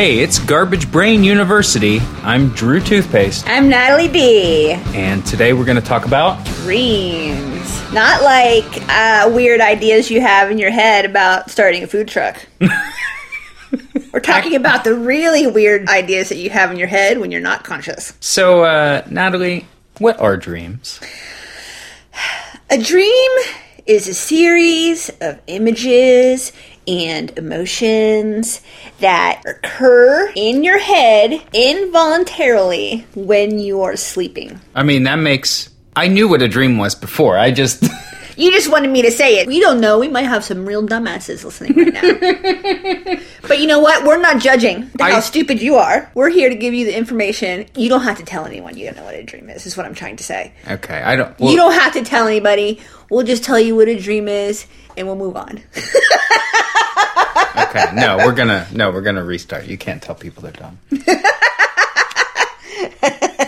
Hey, it's Garbage Brain University. I'm Drew Toothpaste, I'm Natalie B. and today we're going to talk about. Dreams. Not like uh, weird ideas you have in your head about starting a food truck. We're talking about the really weird ideas that you have in your head when you're not conscious. So, uh, Natalie, what are dreams? A dream is a series of images and emotions that occur in your head involuntarily when you are sleeping. I mean, that makes. I knew what a dream was before. I just. You just wanted me to say it. We don't know. We might have some real dumbasses listening right now. but you know what? We're not judging how stupid you are. We're here to give you the information. You don't have to tell anyone you don't know what a dream is, is what I'm trying to say. okay, I don't. you don't have to tell anybody. We'll just tell you what a dream is and we'll move on. Okay, no, we're gonna. No, we're gonna restart. You can't tell people they're dumb.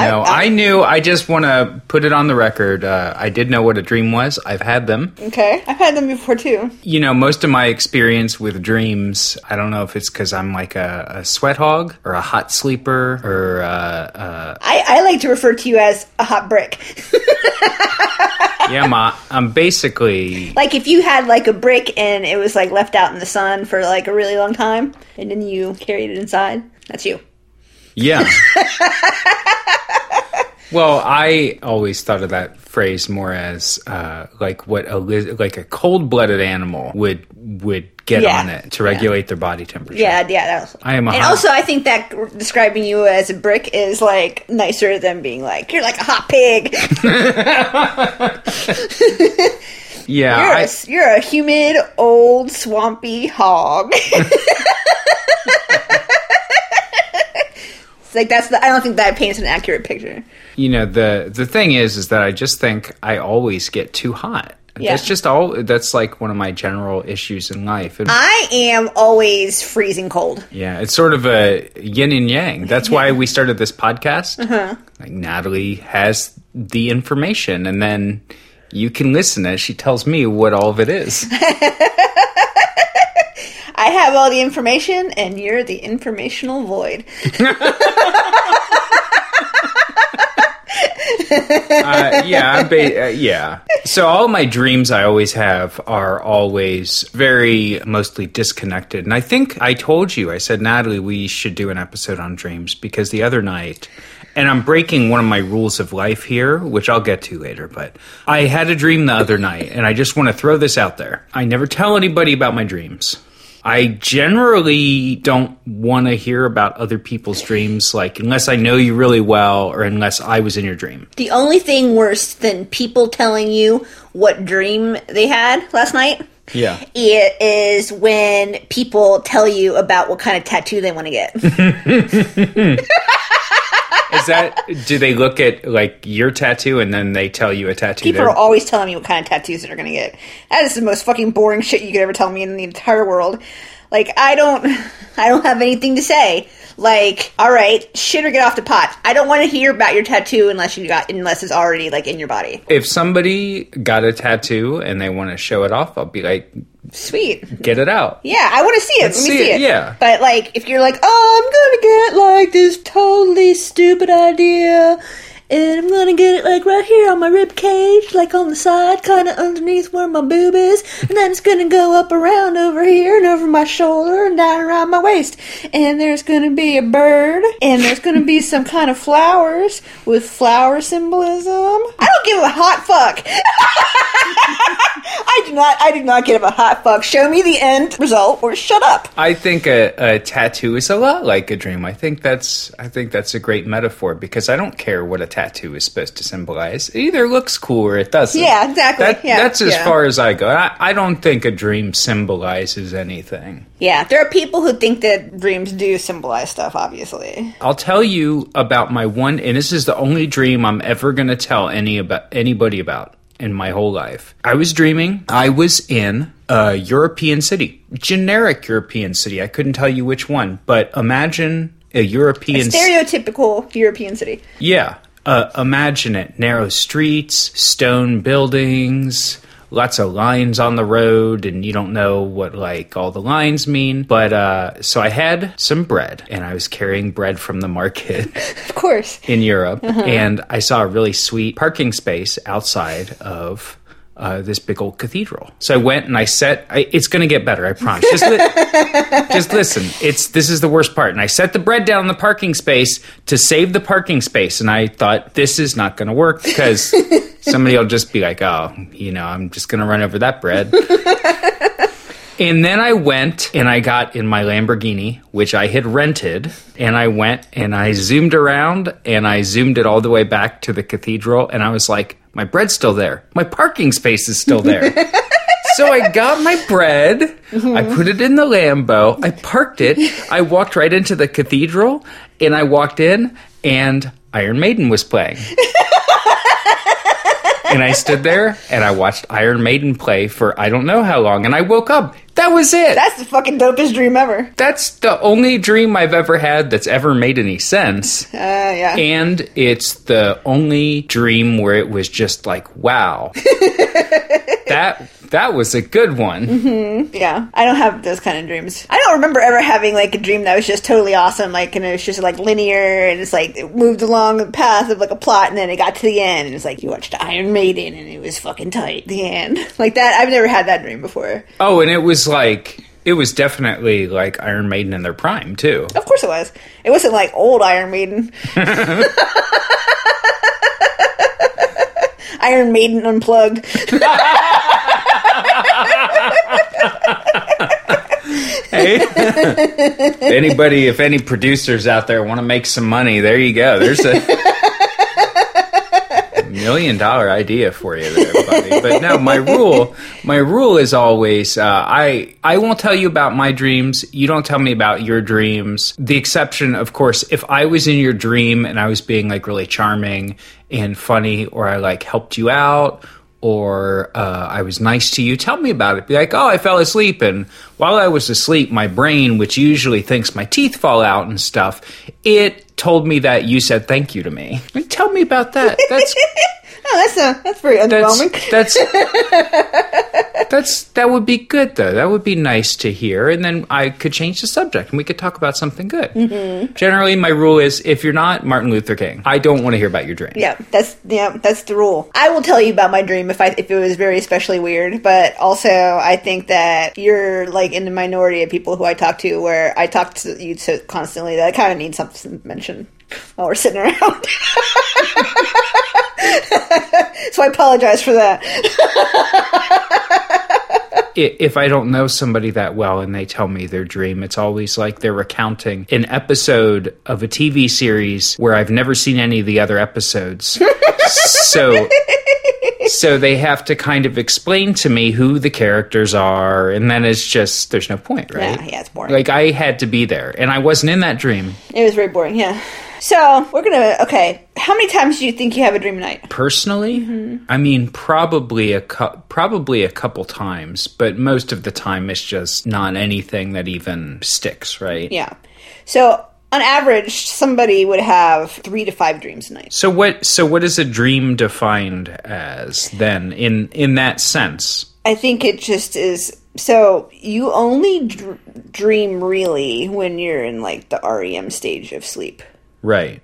No, I, knew. I just want to put it on the record. Uh, I did know what a dream was. I've had them. okay. I've had them before too. You know, most of my experience with dreams, I don't know if it's because I'm like a, a sweat hog or a hot sleeper or uh, uh, I, I like to refer to you as a hot brick. yeah, ma, I'm basically like if you had like a brick and it was like left out in the sun for like a really long time and then you carried it inside, that's you. yeah. well, I always thought of that phrase more as uh, like what a li- like a cold blooded animal would would get Yeah. on it to regulate their body temperature. Yeah, yeah, that was. I am and hot- also, I think that describing you as a brick is like nicer than being like you're like a hot pig. yeah. You're, I- a, you're a humid, old, swampy hog. like that's the. I don't think that paints an accurate picture. You know the the thing is is that I just think I always get too hot. Yeah. That's just all. That's like one of my general issues in life. And, I am always freezing cold. yeah, it's sort of a yin and yang. That's why we started this podcast. Uh-huh. Like Natalie has the information, and then you can listen as she tells me what all of it is. I have all the information, and you're the informational void. uh, yeah, ba- uh, yeah. So all my dreams I always have are always very mostly disconnected. And I think I told you, I said, Natalie, we should do an episode on dreams because the other night, and I'm breaking one of my rules of life here, which I'll get to later, but I had a dream the other night, and I just want to throw this out there. I never tell anybody about my dreams. I generally don't want to hear about other people's dreams, like unless I know you really well or unless I was in your dream. The only thing worse than people telling you what dream they had last night Yeah. it is when people tell you about what kind of tattoo they want to get. Is that do they look at like your tattoo and then they tell you a tattoo? People there? are always telling me what kind of tattoos they're going to get. That is the most fucking boring shit you could ever tell me in the entire world. Like I don't, I don't have anything to say. Like, all right, shit or get off the pot. I don't want to hear about your tattoo unless you got, unless it's already like in your body. if somebody got a tattoo and they want to show it off, I'll be like, Sweet. get it out. Yeah, I want to see it. Let's Let me see see, it, it. yeah. But like, if you're like, oh, I'm gonna get like this totally stupid idea, and I'm gonna get it like right here on my rib cage, like on the side, kind of underneath where my boob is, and then it's gonna go up around over here and over my shoulder and down around my waist, and there's gonna be a bird, and there's gonna be some kind of flowers with flower symbolism. I don't give a hot fuck. I do not. I do not give a hot fuck. Show me the end result, or shut up. I think a, a tattoo is a lot like a dream. I think that's I think that's a great metaphor because I don't care what a tattoo is supposed to symbolize. It either looks cool or it doesn't. Yeah, exactly. That, Yeah, that's as yeah. far as I go. I, I don't think a dream symbolizes anything. Yeah, there are people who think that dreams do symbolize stuff. Obviously, I'll tell you about my one, and this is the only dream I'm ever going to tell any about anybody about in my whole life. I was dreaming. I was in a European city, generic European city. I couldn't tell you which one, but imagine a European. c- stereotypical European city. yeah. Uh, imagine it. Narrow streets, stone buildings, lots of lines on the road and you don't know what like all the lines mean. But uh, so I had some bread and I was carrying bread from the market Of course. in Europe and I saw a really sweet parking space outside of. Uh, this big old cathedral. So I went and I set. I, it's going to get better, I promise. Just, li- just listen. It's this is the worst part. And I set the bread down in the parking space to save the parking space. And I thought this is not going to work because somebody will just be like, "Oh, you know, I'm just going to run over that bread." And then I went and I got in my Lamborghini, which I had rented, and I went and I zoomed around and I zoomed it all the way back to the cathedral, and I was like, my bread's still there. My parking space is still there. so I got my bread, I mm-hmm. put it in the Lambo, I parked it, I walked right into the cathedral, and I walked in, and Iron Maiden was playing. and I stood there and I watched Iron Maiden play for I don't know how long, and I woke up. That was it. That's the fucking dopest dream ever. That's the only dream I've ever had that's ever made any sense. Uh, yeah. And it's the only dream where it was just like, wow. that that was a good one. Mm-hmm. Yeah, I don't have those kind of dreams. I don't remember ever having like a dream that was just totally awesome, like and it was just like linear and it's like it moved along the path of like a plot and then it got to the end and it's like you watched Iron Maiden and it was fucking tight. The end, like that. I've never had that dream before. Oh, and it was like it was definitely like Iron Maiden in their prime too. Of course it was. It wasn't like old Iron Maiden. Iron Maiden unplugged. Hey, anybody, if any producers out there want to make some money, there you go. There's a million dollar idea for you there, buddy. But no, my rule, my rule is always, uh, I, I won't tell you about my dreams. You don't tell me about your dreams. The exception, of course, if I was in your dream and I was being like really charming and funny, or I like helped you out, or uh, I was nice to you, tell me about it. Be like, oh, I fell asleep, and while I was asleep, my brain, which usually thinks my teeth fall out and stuff, it told me that you said thank you to me. Like, tell me about that. That's Oh, that's a, that's very underwhelming. that's that's that would be good though. That would be nice to hear, and then I could change the subject and we could talk about something good. Mm-hmm. Generally, my rule is if you're not Martin Luther King, I don't want to hear about your dream. Yeah, that's yeah, that's the rule. I will tell you about my dream if I if it was very especially weird, but also I think that you're like in the minority of people who I talk to where I talk to you so constantly that I kind of need something to mention while we're sitting around. so I apologize for that. If I don't know somebody that well and they tell me their dream, it's always like they're recounting an episode of a TV series where I've never seen any of the other episodes. so so they have to kind of explain to me who the characters are and then it's just there's no point, right? Yeah, yeah, it's boring. Like I had to be there and I wasn't in that dream. It was very boring. Yeah. So we're gonna okay. How many times do you think you have a dream a night? Personally, Mm-hmm. I mean probably a cou- probably a couple times, but most of the time it's just not anything that even sticks, right? Yeah. So on average, somebody would have three to five dreams a night. So what so what is a dream defined as then in in that sense? I think it just is. So you only dr- dream really when you're in like the REM stage of sleep. Right.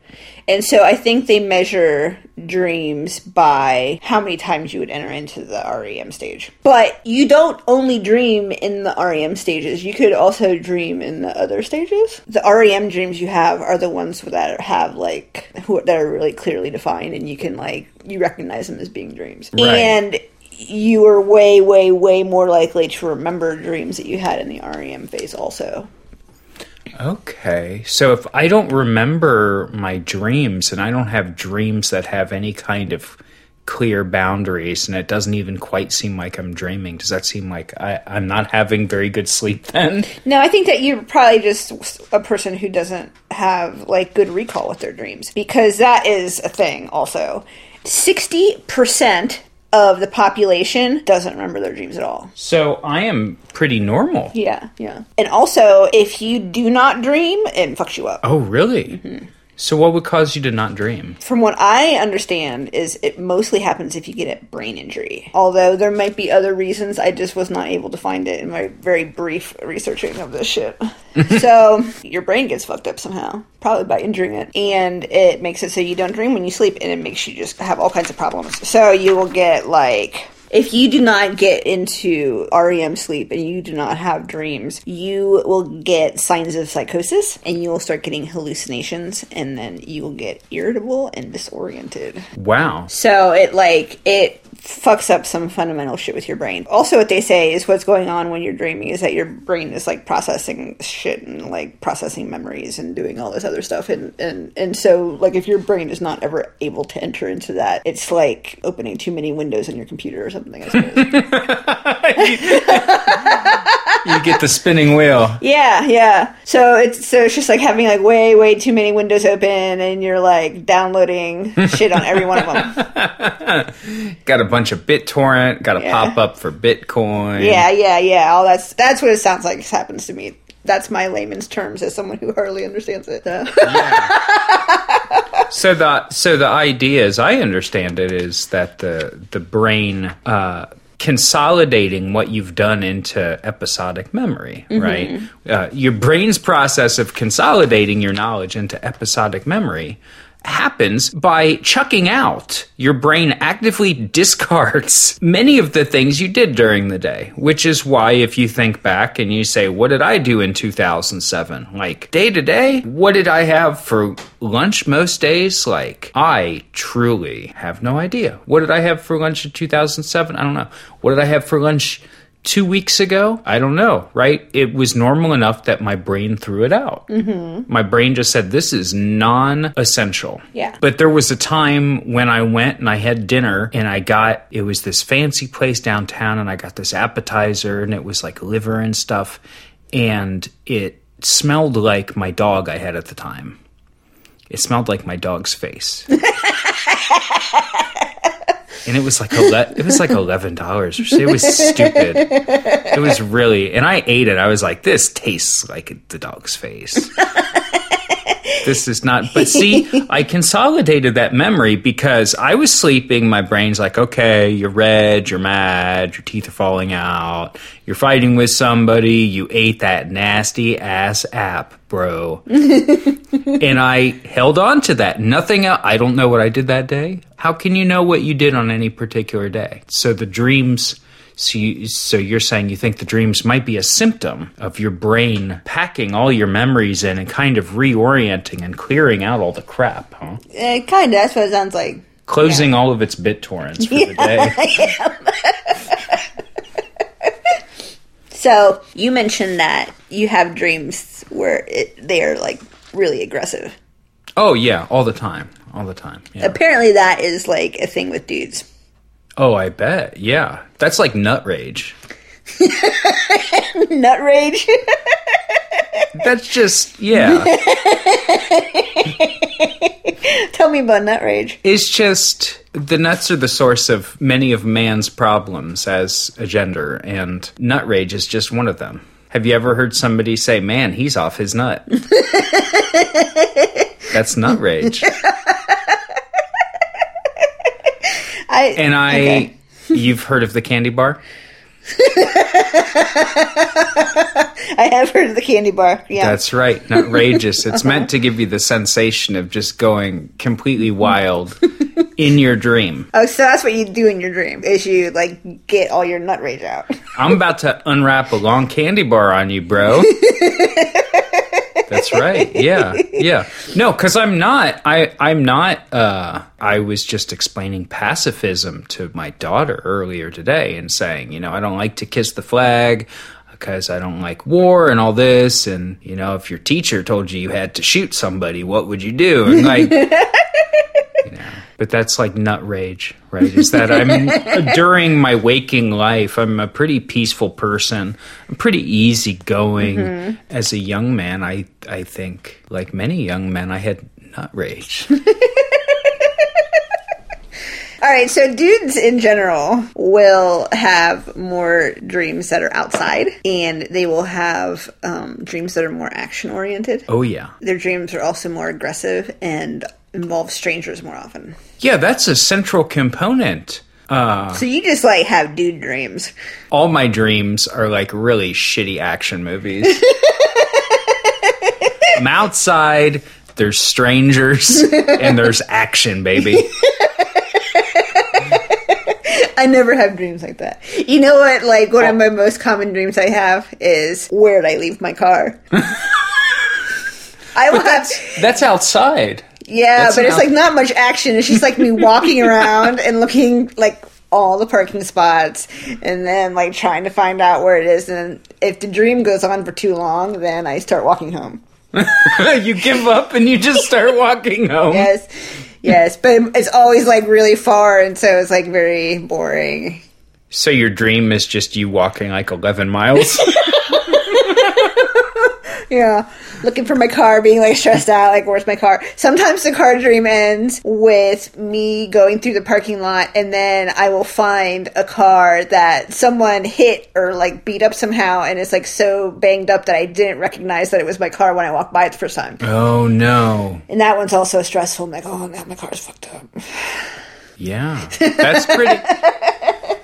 And so I think they measure dreams by how many times you would enter into the REM stage. But you don't only dream in the REM stages. You could also dream in the other stages. The REM dreams you have are the ones that have like who that are really clearly defined and you can like you recognize them as being dreams. Right. And you are way way way more likely to remember dreams that you had in the REM phase also. Okay. So if I don't remember my dreams and I don't have dreams that have any kind of clear boundaries and it doesn't even quite seem like I'm dreaming, does that seem like I, I'm not having very good sleep then? No, I think that you're probably just a person who doesn't have like good recall with their dreams because that is a thing also. 60% of the population doesn't remember their dreams at all. So I am pretty normal. Yeah, yeah. And also, if you do not dream, it fucks you up. Oh, really? Mm-hmm. So, what would cause you to not dream? From what I understand, is it mostly happens if you get a brain injury. Although there might be other reasons, I just was not able to find it in my very brief researching of this shit. so your brain gets fucked up somehow, probably by injuring it, and it makes it so you don't dream when you sleep, and it makes you just have all kinds of problems. So you will get like if you do not get into REM sleep and you do not have dreams, you will get signs of psychosis and you will start getting hallucinations and then you will get irritable and disoriented. Wow. So it like it fucks up some fundamental shit with your brain. Also what they say is what's going on when you're dreaming is that your brain is like processing shit and like processing memories and doing all this other stuff and and and so like if your brain is not ever able to enter into that, it's like opening too many windows on your computer or something, I suppose. You get the spinning wheel. Yeah, yeah. So it's so it's just like having like way way too many windows open, and you're like downloading shit on every one of them. Got a bunch of BitTorrent, got a Yeah. pop up for Bitcoin. Yeah, yeah, yeah. All that's that's what it sounds like happens to me. That's my layman's terms as someone who hardly understands it. So. So the so the idea, as I understand it, is that the the brain uh, consolidating what you've done into episodic memory, right? Uh, your brain's process of consolidating your knowledge into episodic memory happens by chucking out. Your brain actively discards many of the things you did during the day, which is why if you think back and you say, What did I do in 2007? Like day to day, what did I have for lunch most days? Like, I truly have no idea. What did I have for lunch in 2007? I don't know. What did I have for lunch? Two weeks ago, I don't know, right? It was normal enough that my brain threw it out. Mm-hmm. My brain just said, This is non essential. Yeah. But there was a time when I went and I had dinner and I got it was this fancy place downtown and I got this appetizer and it was like liver and stuff and it smelled like my dog I had at the time. It smelled like my dog's face. and it was like ele- it was like eleven dollars. It was stupid. It was really, and I ate it. I was like, this tastes like the dog's face. This is not. But see, I consolidated that memory because I was sleeping. My brain's like, okay, you're red, you're mad, your teeth are falling out, you're fighting with somebody, you ate that nasty ass app, bro. and I held on to that. Nothing else. I don't know what I did that day. How can you know what you did on any particular day? So the dreams. So, you, so you're saying you think the dreams might be a symptom of your brain packing all your memories in and kind of reorienting and clearing out all the crap, huh? Eh, kind of. That's what it sounds like. Closing all of its BitTorrents for the day. So you mentioned that you have dreams where it, they are like really aggressive. Oh yeah, all the time, all the time. Yeah. Apparently, that is like a thing with dudes. Oh, I bet. Yeah, that's like nut rage. Nut rage. That's just yeah. Tell me about nut rage. It's just the nuts are the source of many of man's problems as a gender, and nut rage is just one of them. Have you ever heard somebody say, "Man, he's off his nut"? That's nut rage. I And I, Okay. you've heard of the candy bar? I have heard of the candy bar. Yeah. That's right, nutrageous. It's meant to give you the sensation of just going completely wild in your dream. oh, so that's what you do in your dream is you like get all your nut rage out. I'm about to unwrap a long candy bar on you, bro. That's right. Yeah. Yeah. No, cuz I'm not I I'm not uh I was just explaining pacifism to my daughter earlier today and saying, you know, I don't like to kiss the flag because I don't like war and all this and you know, if your teacher told you you had to shoot somebody, what would you do? And like but that's like nut rage, right? Is that I'm during my waking life, I'm a pretty peaceful person. I'm pretty easygoing. As a young man, I I think, like many young men, I had nut rage. All right, so dudes in general will have more dreams that are outside, and they will have um, dreams that are more action oriented. Oh, yeah. Their dreams are also more aggressive and involve strangers more often. Yeah, that's a central component. Uh, So you just like have dude dreams. all my dreams are like really shitty action movies. I'm outside, there's strangers, and there's action, baby. I never have dreams like that. You know what? Like one of my most common dreams I have is where did I leave my car? I will have. That's outside. Yeah, That's but it's like not much action. It's just like me walking around and looking like all the parking spots and then like trying to find out where it is. And if the dream goes on for too long, then I start walking home. you give up and you just start walking home. Yes, yes, but it's always like really far, and so it's like very boring. So your dream is just you walking like 11 miles? Yeah, looking for my car, being like stressed out, like where's my car? Sometimes the car dream ends with me going through the parking lot, and then I will find a car that someone hit or like beat up somehow, and it's like so banged up that I didn't recognize that it was my car when I walked by it the first time. oh no. And that one's also stressful. I'm like, oh, now my car's fucked up. Yeah. That's pretty.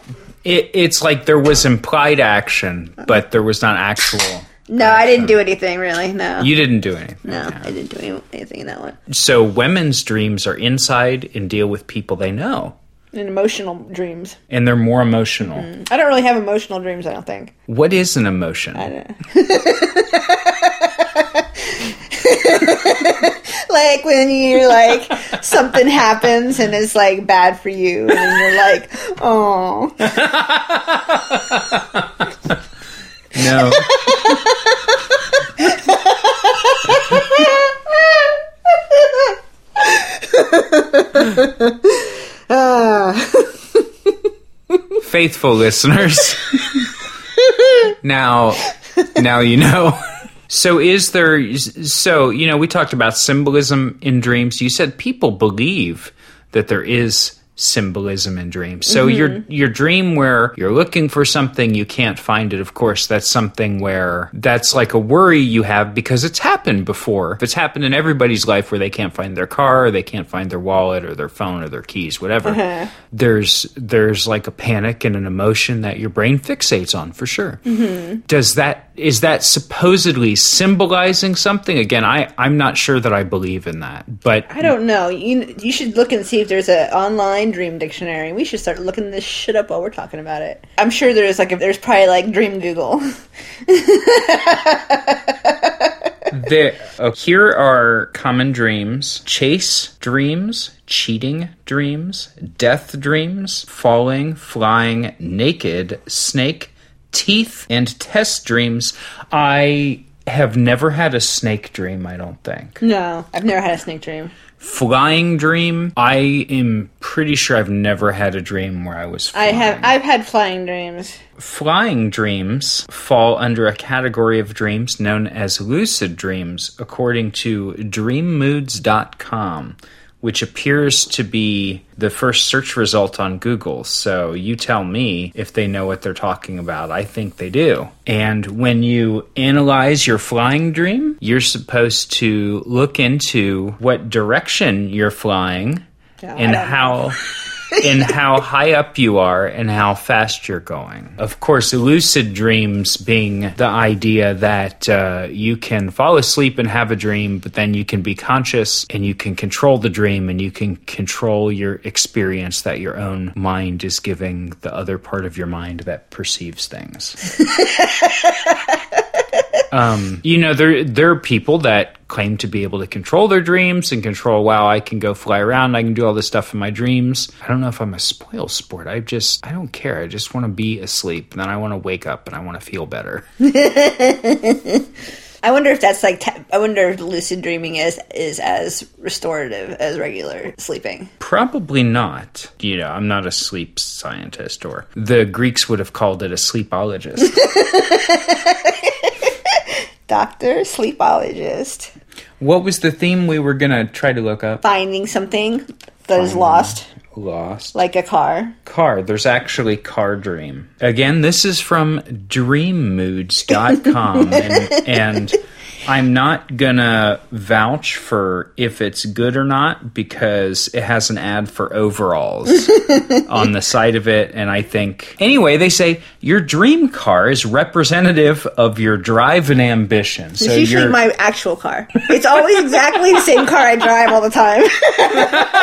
It, it's like there was implied action, but there was not actual. No, I didn't do anything really. No, You didn't do anything. no, I didn't do any- anything in that one. So women's dreams are inside and deal with people they know, And emotional dreams. and they're more emotional. Mm. I don't really have emotional dreams. I don't think. What is an emotion? I don't like when you're like something happens and it's like bad for you and then you're like oh No. Ah. Faithful listeners. now now you know. So is there so you know we talked about symbolism in dreams. You said people believe that there is symbolism in dreams. So your mm-hmm. your dream where you're looking for something you can't find it of course that's something where that's like a worry you have because it's happened before. If it's happened in everybody's life where they can't find their car or they can't find their wallet or their phone or their keys whatever. Uh-huh. There's there's like a panic and an emotion that your brain fixates on for sure mm-hmm. does that is that supposedly symbolizing something? Again i i'm not sure that i believe in that but I don't know. You you should look and see if there's an online dream dictionary. We should start looking this shit up while we're talking about it. I'm sure there's like if there's probably like dream Google. There oh, here are common dreams. Chase dreams cheating dreams death dreams falling flying naked snake teeth and test dreams. I have never had a snake dream i don't think. No I've never had a snake dream. Flying dream? I am pretty sure i've never had a dream where i was flying. I have I've had flying dreams. Flying dreams fall under a category of dreams known as lucid dreams, according to dreammoods.com, which appears to be the first search result on Google. So you tell me if they know what they're talking about. I think they do. And when you analyze your flying dream, you're supposed to look into what direction you're flying Yeah, and how and how high up you are and how fast you're going. Of course, lucid dreams being the idea that uh, you can fall asleep and have a dream, but then you can be conscious and you can control the dream and you can control your experience that your own mind is giving the other part of your mind that perceives things. um, you know, there there are people that claim to be able to control their dreams and control. Wow, I can go fly around. I can do all this stuff in my dreams. I don't know if I'm a spoil sport. I just I don't care. I just want to be asleep and then I want to wake up and I want to feel better. I wonder if that's like. I wonder if lucid dreaming is is as restorative as regular sleeping. Probably not. You know, I'm not a sleep scientist, or the Greeks would have called it a sleepologist. Doctor, sleepologist, what was the theme we were gonna try to look up? finding something that is lost. lost. Like a car. Car. There's actually Car Dream. Again, this is from dreammoods.com. and, and I'm not gonna vouch for if it's good or not because it has an ad for overalls on the side of it. And I think, anyway, they say your dream car is representative of your drive and ambition. So It's usually you're- my actual car. It's always exactly the same car I drive all the time.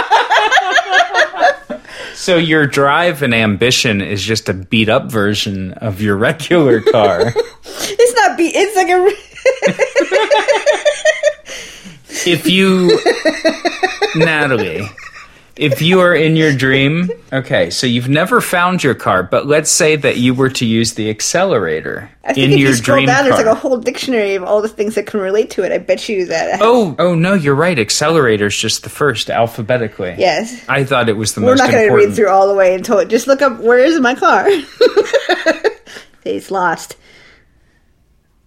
So your drive and ambition is just a beat up version of your regular car. it's not beat. It's like a. if you Natalie, if you are in your dream, okay, so you've never found your car, but let's say that you were to use the accelerator I think in if your you scroll dream down, there's like a whole dictionary of all the things that can relate to it. I bet you that. oh, oh no, you're right. Accelerator's just the first alphabetically. Yes. I thought it was the We're most not going to read through all the way until it. Just look up where is my car. it's lost,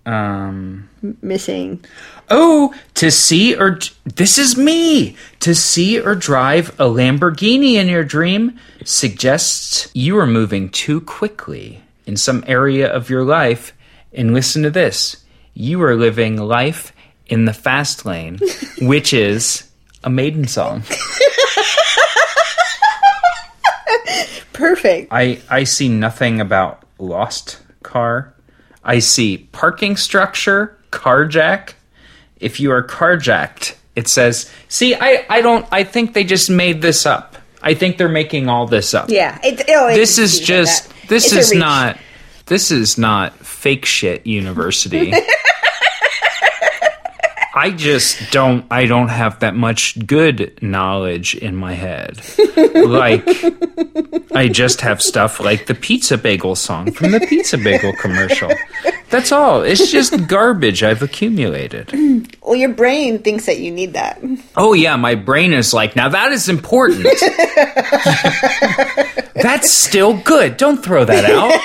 um missing. Oh, to see or this is me. To see or drive a Lamborghini in your dream suggests you are moving too quickly in some area of your life. And listen to this. You are living life in the fast lane, which is a maiden song. Perfect. I I see nothing about lost car. I see parking structure, carjack. If you are carjacked, it says, "See, I I don't I think they just made this up. I think they're making all this up." Yeah. It, oh, This is just this It's is not this is not fake shit university. I just don't I don't have that much good knowledge in my head. like I just have stuff like the pizza bagel song from the pizza bagel commercial. That's all. It's just garbage I've accumulated. Well, your brain thinks that you need that. Oh yeah, my brain is like, now that is important. That's still good. Don't throw that out.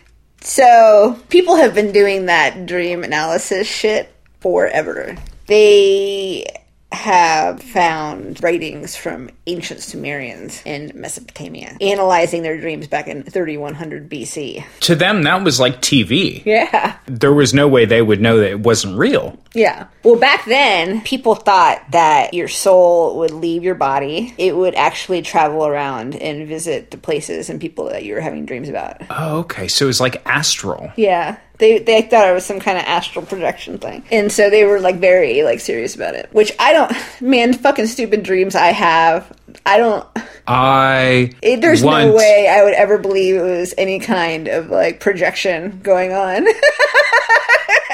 So people have been doing that dream analysis shit forever. They have found writings from ancient Sumerians in Mesopotamia, analyzing their dreams back in 3100 BC. to them, that was like TV. Yeah. There was no way they would know that it wasn't real. Yeah. Well, back then, people thought that your soul would leave your body. It would actually travel around and visit the places and people that you were having dreams about. Oh, okay. So it was like astral. Yeah. They, they thought it was some kind of astral projection thing. And so they were like very like serious about it. Which I don't man, fucking stupid dreams I have. I don't I it, there's want, no way I would ever believe it was any kind of like projection going on.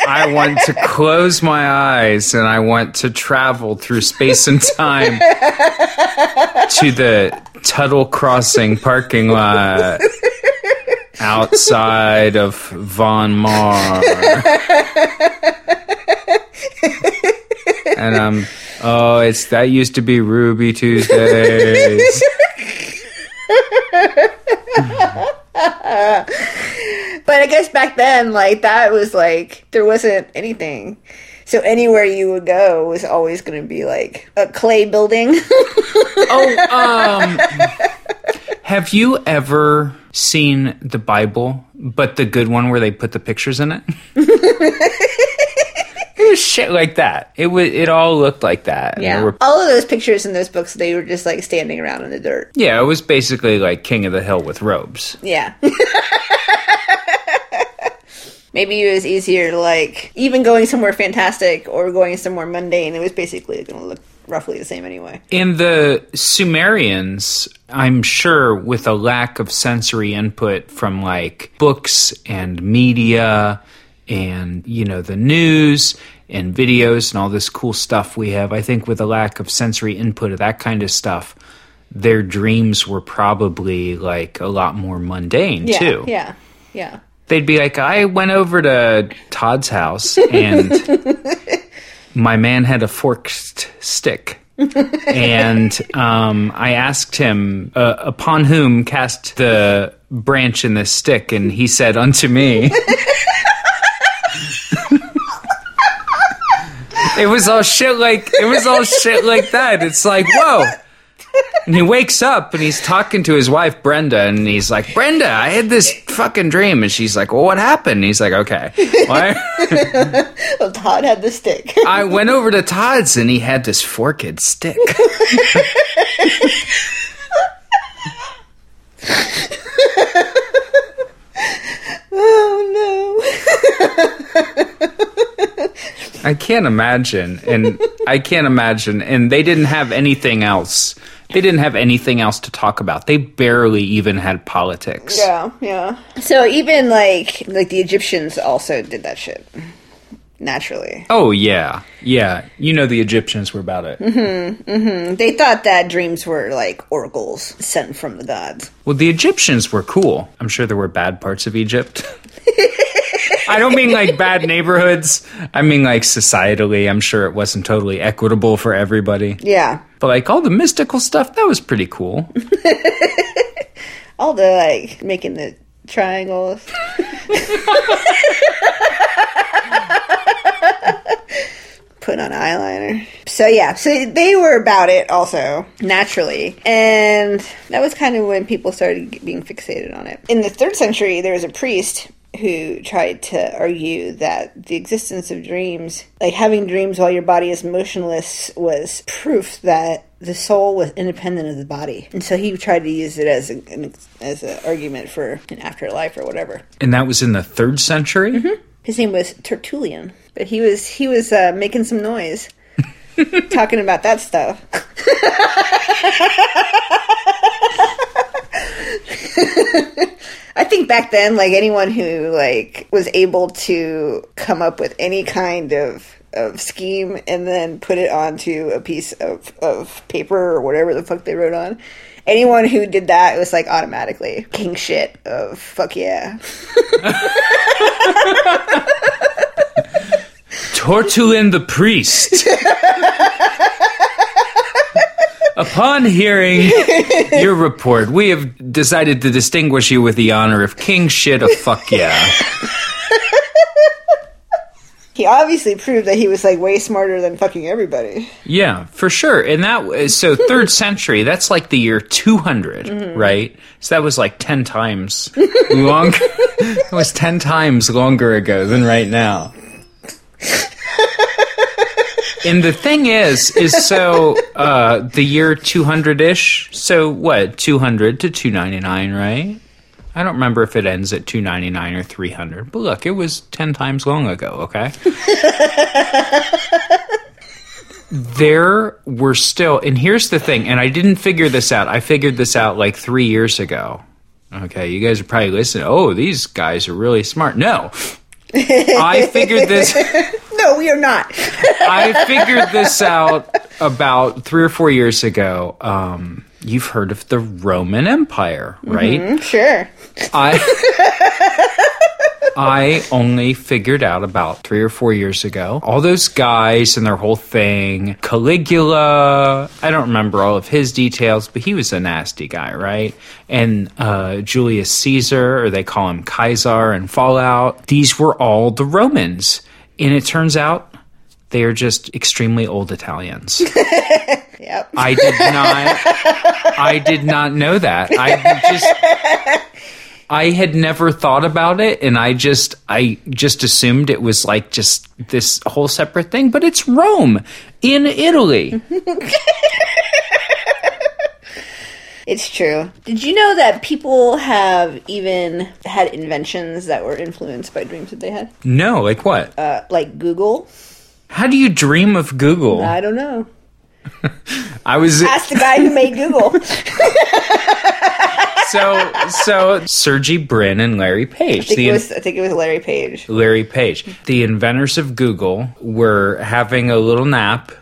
I want to close my eyes and I want to travel through space and time to the Tuttle Crossing parking lot outside of Von Maur. and I'm oh, it's that used to be Ruby Tuesdays. But I guess back then, like that was like there wasn't anything. So anywhere you would go was always going to be like a clay building. Oh, um, have you ever seen the Bible, but the good one where they put the pictures in it? was shit like that. It was. It all looked like that. And there yeah. were- All of those pictures in those books, they were just like standing around in the dirt. yeah. It was basically like King of the Hill with robes. Yeah. Maybe it was easier to like even going somewhere fantastic or going somewhere mundane. It was basically going to look roughly the same anyway. In the Sumerians, I'm sure with a lack of sensory input from like books and media and, you know, the news and videos and all this cool stuff we have, I think with a lack of sensory input of that kind of stuff, their dreams were probably like a lot more mundane Yeah. too. Yeah. Yeah. They'd be like, I went over to Todd's house and my man had a forked stick. and um, I asked him, uh, upon whom cast the branch in this stick? And he said, Unto me. It was all shit like it was all shit like that. It's like whoa. And he wakes up and he's talking to his wife Brenda, and he's like, "Brenda, I had this fucking dream." And she's like, "Well, what happened?" And he's like, "Okay." Why? Well, Todd had the stick. I went over to Todd's and he had this forked stick. oh I can't imagine, and I can't imagine, and they didn't have anything else. They didn't have anything else to talk about. They barely even had politics. Yeah, yeah. So even like like the Egyptians also did that shit naturally. Oh yeah, yeah. You know the Egyptians were about it. Mm-hmm, mm-hmm. They thought that dreams were like oracles sent from the gods. Well, the Egyptians were cool. I'm sure there were bad parts of Egypt. I don't mean like bad neighborhoods. I mean like societally. I'm sure it wasn't totally equitable for everybody. Yeah. But like all the mystical stuff, that was pretty cool. All the like making the triangles. Put on eyeliner. So yeah, so they were about it also, naturally. And that was kind of when people started being fixated on it. In the third century, there was a priest who tried to argue that the existence of dreams, like having dreams while your body is motionless, was proof that the soul was independent of the body. And so he tried to use it as a, an as an argument for an afterlife or whatever. And that was in the third century? His name was Tertullian, but he was he was uh, making some noise, talking about that stuff. I think back then, like anyone who like was able to come up with any kind of of scheme and then put it onto a piece of, of paper or whatever the fuck they wrote on. Anyone who did that it was like automatically king shit of fuck yeah. Tertullian the priest. Upon hearing your report, we have decided to distinguish you with the honor of king shit of fuck yeah. He obviously proved that he was like way smarter than fucking everybody. Yeah, for sure. And that was so third century, that's like the year 200, mm-hmm. right? So that was like 10 times long. it was 10 times longer ago than right now. And the thing is, is so uh, the year 200 ish. So what? 200 to 299, right? I don't remember if it ends at 299 or 300. But look, it was 10 times long ago, okay? there were still, and here's the thing, and I didn't figure this out. I figured this out like three years ago. Okay, you guys are probably listening. Oh, these guys are really smart. No. I figured this. No, we are not. I figured this out about three or four years ago. Um, you've heard of the Roman Empire, right? sure. I I only figured out about three or four years ago. All those guys and their whole thing. Caligula. I don't remember all of his details, but he was a nasty guy, right? And uh, Julius Caesar, or they call him Kaiser and Fallout. These were all the Romans. And it turns out they are just extremely old Italians. Yep. I did not. I did not know that. I just. I had never thought about it, and I just, I just assumed it was like just this whole separate thing. But it's Rome in Italy. It's true. Did you know that people have even had inventions that were influenced by dreams that they had? No, like what? Uh, like Google? How do you dream of Google? I don't know. I was Ask the guy who made Google. so so Sergey Brin and Larry Page. I think, the it was, I think it was Larry Page. Larry Page. The inventors of Google were having a little nap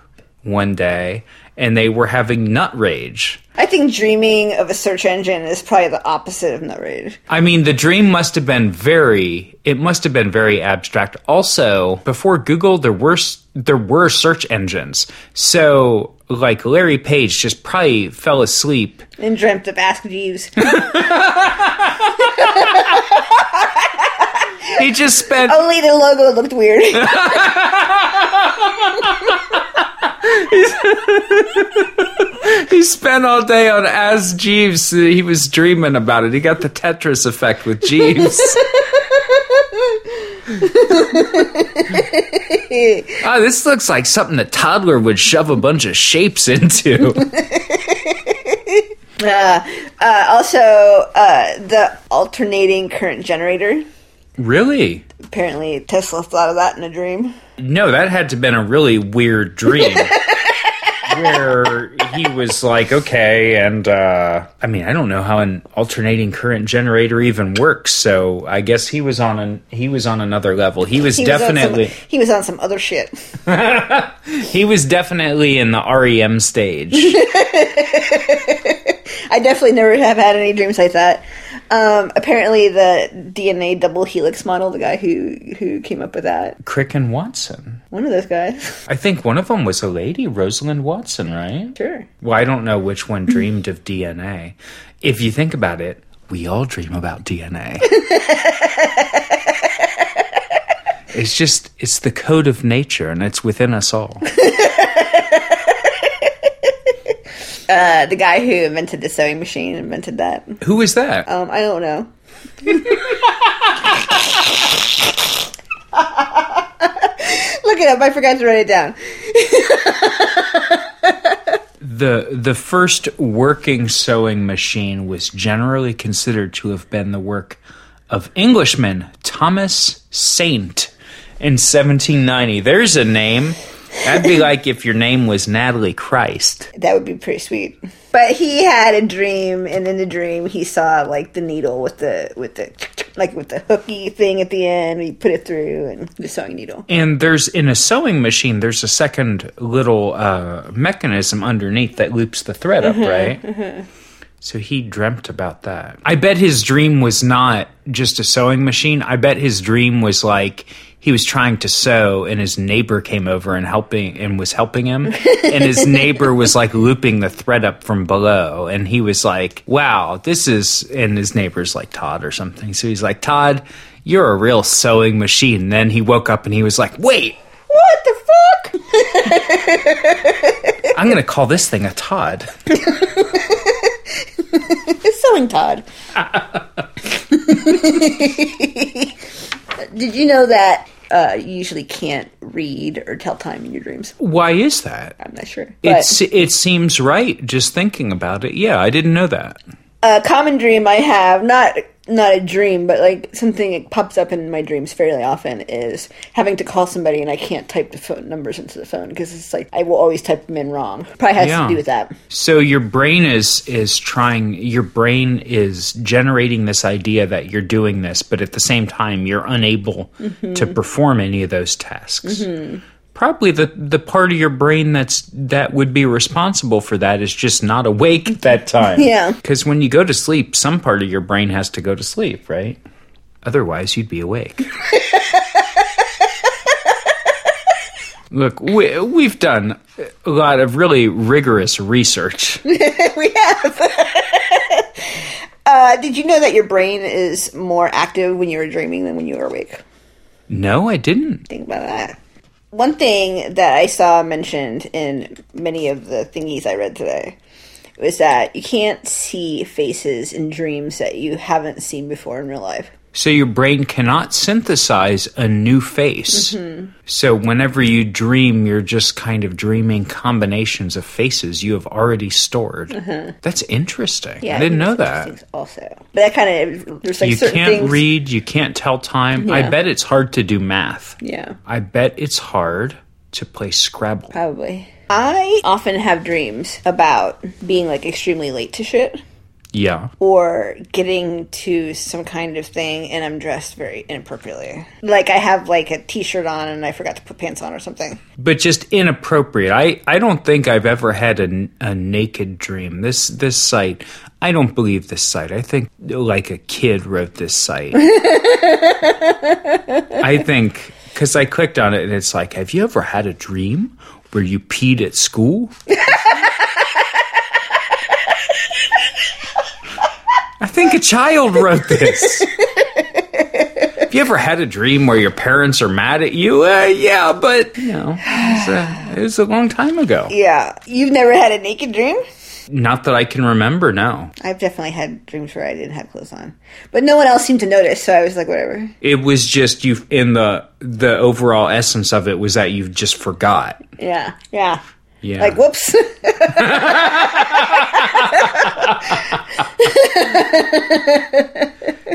one day and they were having nut rage. I think dreaming of a search engine is probably the opposite of nut rage. I mean, the dream must have been very it must have been very abstract. Also, before Google there were there were search engines. So, like Larry Page just probably fell asleep And dreamt of Ask Jeeves. he just spent Only the logo looked weird. he spent all day on Ask Jeeves. He was dreaming about it. He got the Tetris effect with Jeeves. oh, this looks like something a toddler would shove a bunch of shapes into. Uh, uh, also, uh, the alternating current generator. really? Apparently, Tesla thought of that in a dream. No, that had to have been a really weird dream. where he was like, okay, and uh, I mean, I don't know how an alternating current generator even works. So I guess he was on an he was on another level. He was He was some- definitely he was on some other shit. he was definitely in the REM stage. I definitely never have had any dreams like that. Um, apparently, the DNA double helix model, the guy who who came up with that, Crick and Watson. one of those guys. I think one of them was a lady, Rosalind Watson, right? Sure. Well, I don't know which one dreamed of DNA. If you think about it, we all dream about DNA. it's just, it's the code of nature and it's within us all. Uh, the guy who invented the sewing machine invented that. Who is that? Um, I don't know. Look it up. I forgot to write it down. The the first working sewing machine was generally considered to have been the work of Englishman Thomas Saint in 1790. There's a name. That'd be like if your name was Natalie Christ. That would be pretty sweet. But he had a dream, and in the dream, he saw like the needle with the with the like with the hooky thing at the end. He put it through, and the sewing needle. And there's in a sewing machine, there's a second little uh, mechanism underneath that loops the thread up, right? So he dreamt about that. I bet his dream was not just a sewing machine. I bet his dream was like he was trying to sew and his neighbor came over and helping and was helping him and his neighbor was like looping the thread up from below and he was like, "Wow, this is" and his neighbor's like Todd or something. So he's like, "Todd, you're a real sewing machine." And then he woke up and he was like, "Wait, What the fuck? I'm going to call this thing a Todd." It's sewing Todd. Did you know that uh, you usually can't read or tell time in your dreams? Why is that? I'm not sure. It's it seems right just thinking about it. Yeah, I didn't know that. A common dream I have, not not a dream, but like something that pops up in my dreams fairly often is having to call somebody and I can't type the phone numbers into the phone because it's like I will always type them in wrong. Probably has Yeah. to do with that. So your brain is is trying your brain is generating this idea that you're doing this, but at the same time you're unable mm-hmm. to perform any of those tasks. Mm-hmm. Probably the the part of your brain that's that would be responsible for that is just not awake at that time. Yeah. Cuz when you go to sleep, some part of your brain has to go to sleep, right? Otherwise, you'd be awake. Look, we, we've done a lot of really rigorous research. we have. uh, did you know that your brain is more active when you're dreaming than when you are awake? No, I didn't. Think about that. One thing that I saw mentioned in many of the thingies I read today was that you can't see faces in dreams that you haven't seen before in real life. So your brain cannot synthesize a new face. Mm-hmm. So whenever you dream, you're just kind of dreaming combinations of faces you have already stored. Uh-huh. That's interesting. I didn't know that. Also, but that kind of there's like You certain can't things. read, you can't tell time. I bet it's hard to do math. yeah, I bet it's hard to play Scrabble. probably. I often have dreams about being like extremely late to shit. Yeah. or getting to some kind of thing and I'm dressed very inappropriately. Like I have like a t-shirt on and I forgot to put pants on or something. but just inappropriate. I, I don't think I've ever had a, a naked dream. This this site, I don't believe this site. I think like a kid wrote this site. I think because I clicked on it and it's like, have you ever had a dream where you peed at school? I think a child wrote this. Have you ever had a dream where your parents are mad at you? Uh, yeah, but you know, it was, a, it was a long time ago. Yeah. You've never had a naked dream? Not that I can remember. No, I've definitely had dreams where I didn't have clothes on. But no one else seemed to notice, so I was like, whatever. it was just you. In the the overall essence of it was that you just forgot. Yeah. Yeah. Yeah, Like, whoops.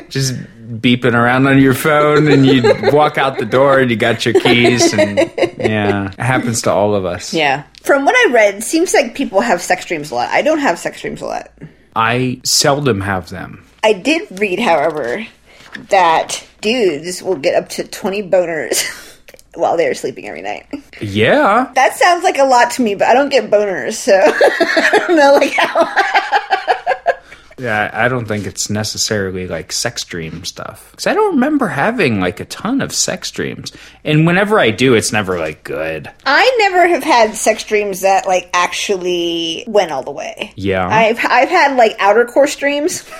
just beeping around on your phone, and you walk out the door, and you got your keys, and yeah, it happens to all of us. yeah. From what I read, seems like people have sex dreams a lot. I don't have sex dreams a lot. I seldom have them. I did read, however, that dudes will get up to 20 boners while they're sleeping every night. Yeah, That sounds like a lot to me, but I don't get boners, so I don't know like how. Yeah, I don't think it's necessarily like sex dream stuff. Because I don't remember having like a ton of sex dreams. And whenever I do, it's never like good. I never have had sex dreams that like actually went all the way. Yeah. I've I've had like outer course dreams.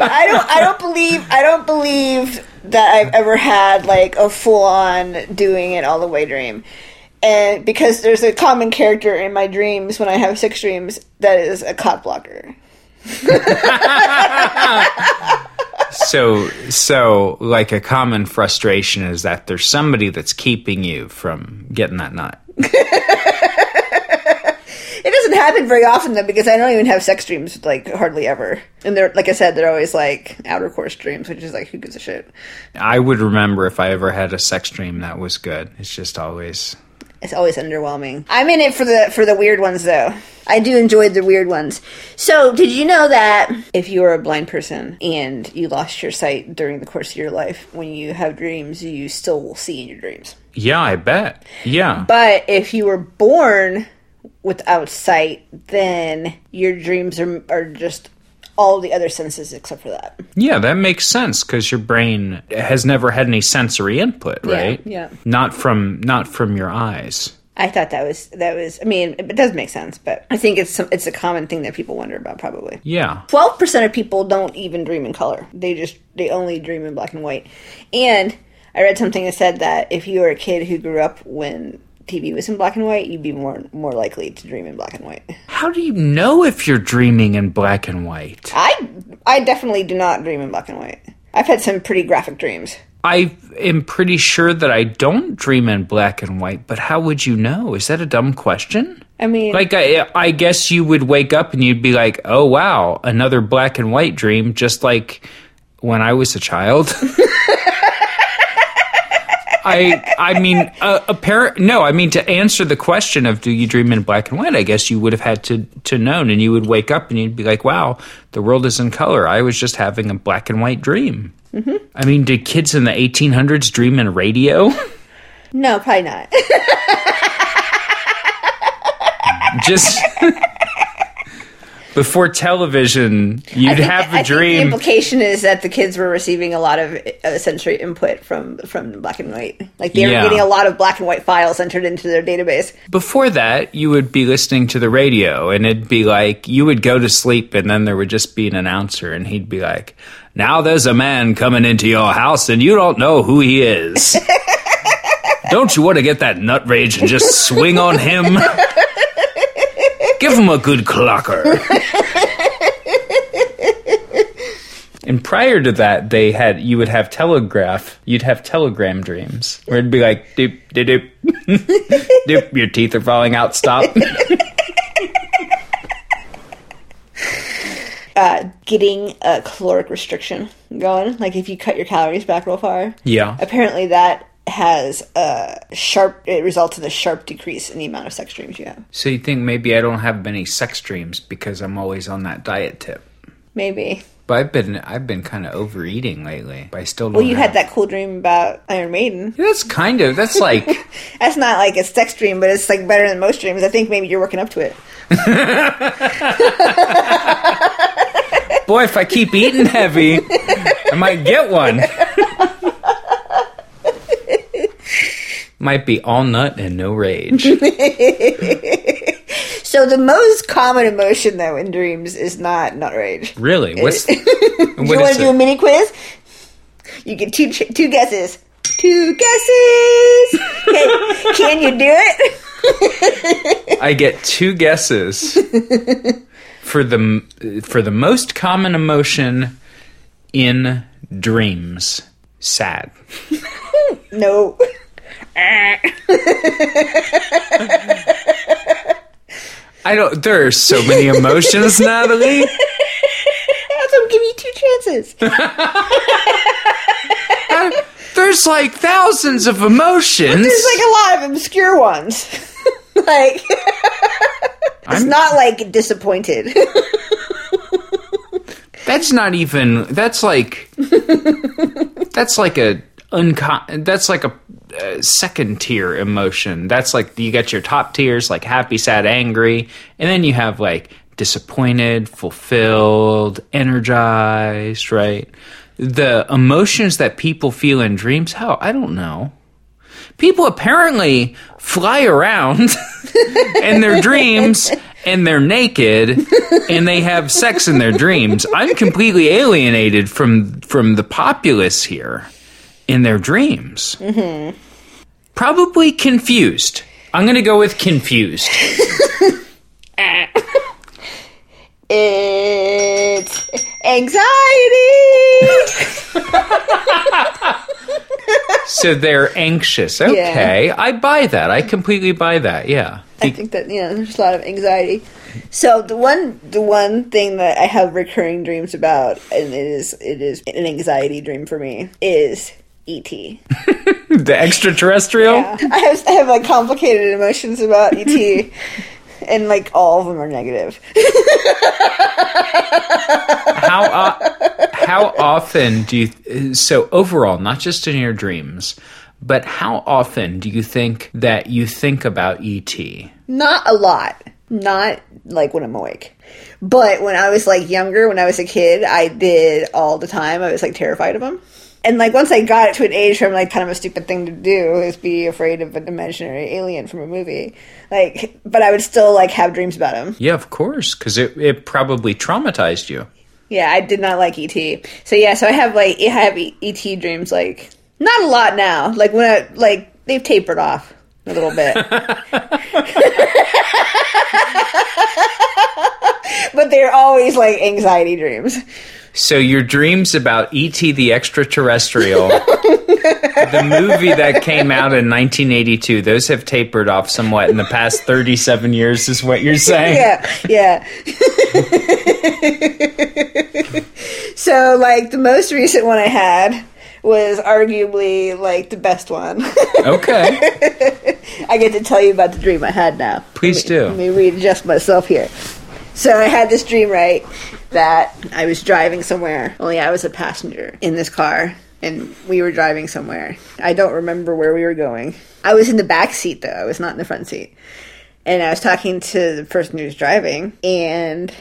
but I don't I don't believe I don't believe that I've ever had like a full on doing it all the way dream. And because there's a common character in my dreams when I have six dreams that is a cock blocker. so, so like a common frustration is that there's somebody that's keeping you from getting that nut. It doesn't happen very often though, because I don't even have sex dreams like hardly ever. And they're like I said, they're always like outer course dreams, which is like who gives a shit. I would remember if I ever had a sex dream that was good. It's just always. It's always underwhelming. I'm in it for the for the weird ones though. I do enjoy the weird ones. So, did you know that if you are a blind person and you lost your sight during the course of your life, when you have dreams, you still will see in your dreams. Yeah, I bet. Yeah. But if you were born without sight, then your dreams are are just all the other senses except for that. Yeah, that makes sense because your brain has never had any sensory input, right? yeah. Not from not from your eyes. I thought that was that was. I mean, it does make sense, but I think it's some, it's a common thing that people wonder about. Probably Yeah. twelve percent of people don't even dream in color. They just they only dream in black and white. And I read something that said that if you were a kid who grew up when TV was in black and white, you'd be more more likely to dream in black and white. How do you know if you're dreaming in black and white? I I definitely do not dream in black and white. I've had some pretty graphic dreams. I am pretty sure that I don't dream in black and white, but how would you know? Is that a dumb question? I mean, Like, I, I guess you would wake up and you'd be like, oh, wow, another black and white dream, just like when I was a child. I I mean, uh, apparent. No, I mean to answer the question of do you dream in black and white? I guess you would have had to to known, and you would wake up and you'd be like, "Wow, the world is in color." I was just having a black and white dream. Mm-hmm. I mean, did kids in the 1800s dream in radio? no, probably not. just before television, you'd think- have I a think the implication is that the kids were receiving a lot of uh, sensory input from from black and white. Like they were Yeah. getting a lot of black and white files entered into their database. Before that, you would be listening to the radio, and it'd be like you would go to sleep, and then there would just be an announcer, and he'd be like, "Now there's a man coming into your house, and you don't know who he is. don't you want to get that nut rage and just swing on him? Give him a good clocker." And prior to that, they had you would have telegraph. You'd have telegram dreams where it'd be like doop doop doop, doop. Your teeth are falling out. Stop. Uh, getting a caloric restriction going, like if you cut your calories back real far. Yeah. Apparently, that has a sharp. It results in a sharp decrease in the amount of sex dreams you have. So you think maybe I don't have many sex dreams because I'm always on that diet tip? Maybe. But I've been I've been kind of overeating lately. But I still. Well, you have- had that cool dream about Iron Maiden. That's kind of that's like That's not like a sex dream, but it's like better than most dreams. I think maybe you're working up to it. boy. If I keep eating heavy, I might get one. Might be all nut and no rage. So So the most common emotion though in dreams is not not rage. Really? What's you what want to do a mini quiz? You get two ch- two guesses. Two guesses. Okay, can you do it? I get two guesses for the for the most common emotion in dreams. Sad. no. I don't. There are so many emotions, Natalie. That's why I'm giving you two chances. There's like thousands of emotions. There's like a lot of obscure ones. like it's not like disappointed. That's not even. That's like. that's like a uncon. That's like a, uh second tier emotion. That's like you get your top tiers like happy, sad, angry, and then you have like disappointed, fulfilled, energized. Right. The emotions that people feel in dreams. How I don't know. People apparently fly around in their dreams and they're naked and they have sex in their dreams. I'm completely alienated from from the populace here in their dreams. Mm-hmm. Probably confused. I'm going to go with confused. it's anxiety. So they're anxious. Okay, I buy that. I completely buy that. Yeah. I think that yeah, there's a lot of anxiety. So the one the one thing that I have recurring dreams about, and it is it is an anxiety dream for me, is ET. The extraterrestrial. Yeah. I have I have like complicated emotions about ET, and like all of them are negative. how uh, how often do you so overall not just in your dreams but how often do you think that you think about et Not a lot. Not like when I'm awake. But when I was like younger, when I was a kid, I did all the time. I was like terrified of them. And like once I got it to an age where I'm like kind of a stupid thing to do is be afraid of an imaginary alien from a movie. Like, but I would still like have dreams about him. yeah of course because it, it probably traumatized you Yeah, I did not like ET. So yeah, so I have like I have ET dreams like not a lot now. Like when I like they've tapered off a little bit. but they're always like anxiety dreams. So your dreams about et the extraterrestrial the movie that came out in 1982 those have tapered off somewhat in the past 37 years is what you're saying Yeah, yeah. so like the most recent one I had was arguably like the best one. okay I get to tell you about the dream I had now. Please Let me- do. Let me readjust myself here. So I had this dream, right, that I was driving somewhere. Only I was a passenger in this car, and we were driving somewhere. I don't remember where we were going. I was in the back seat though. I was not in the front seat. And I was talking to the person who was driving, and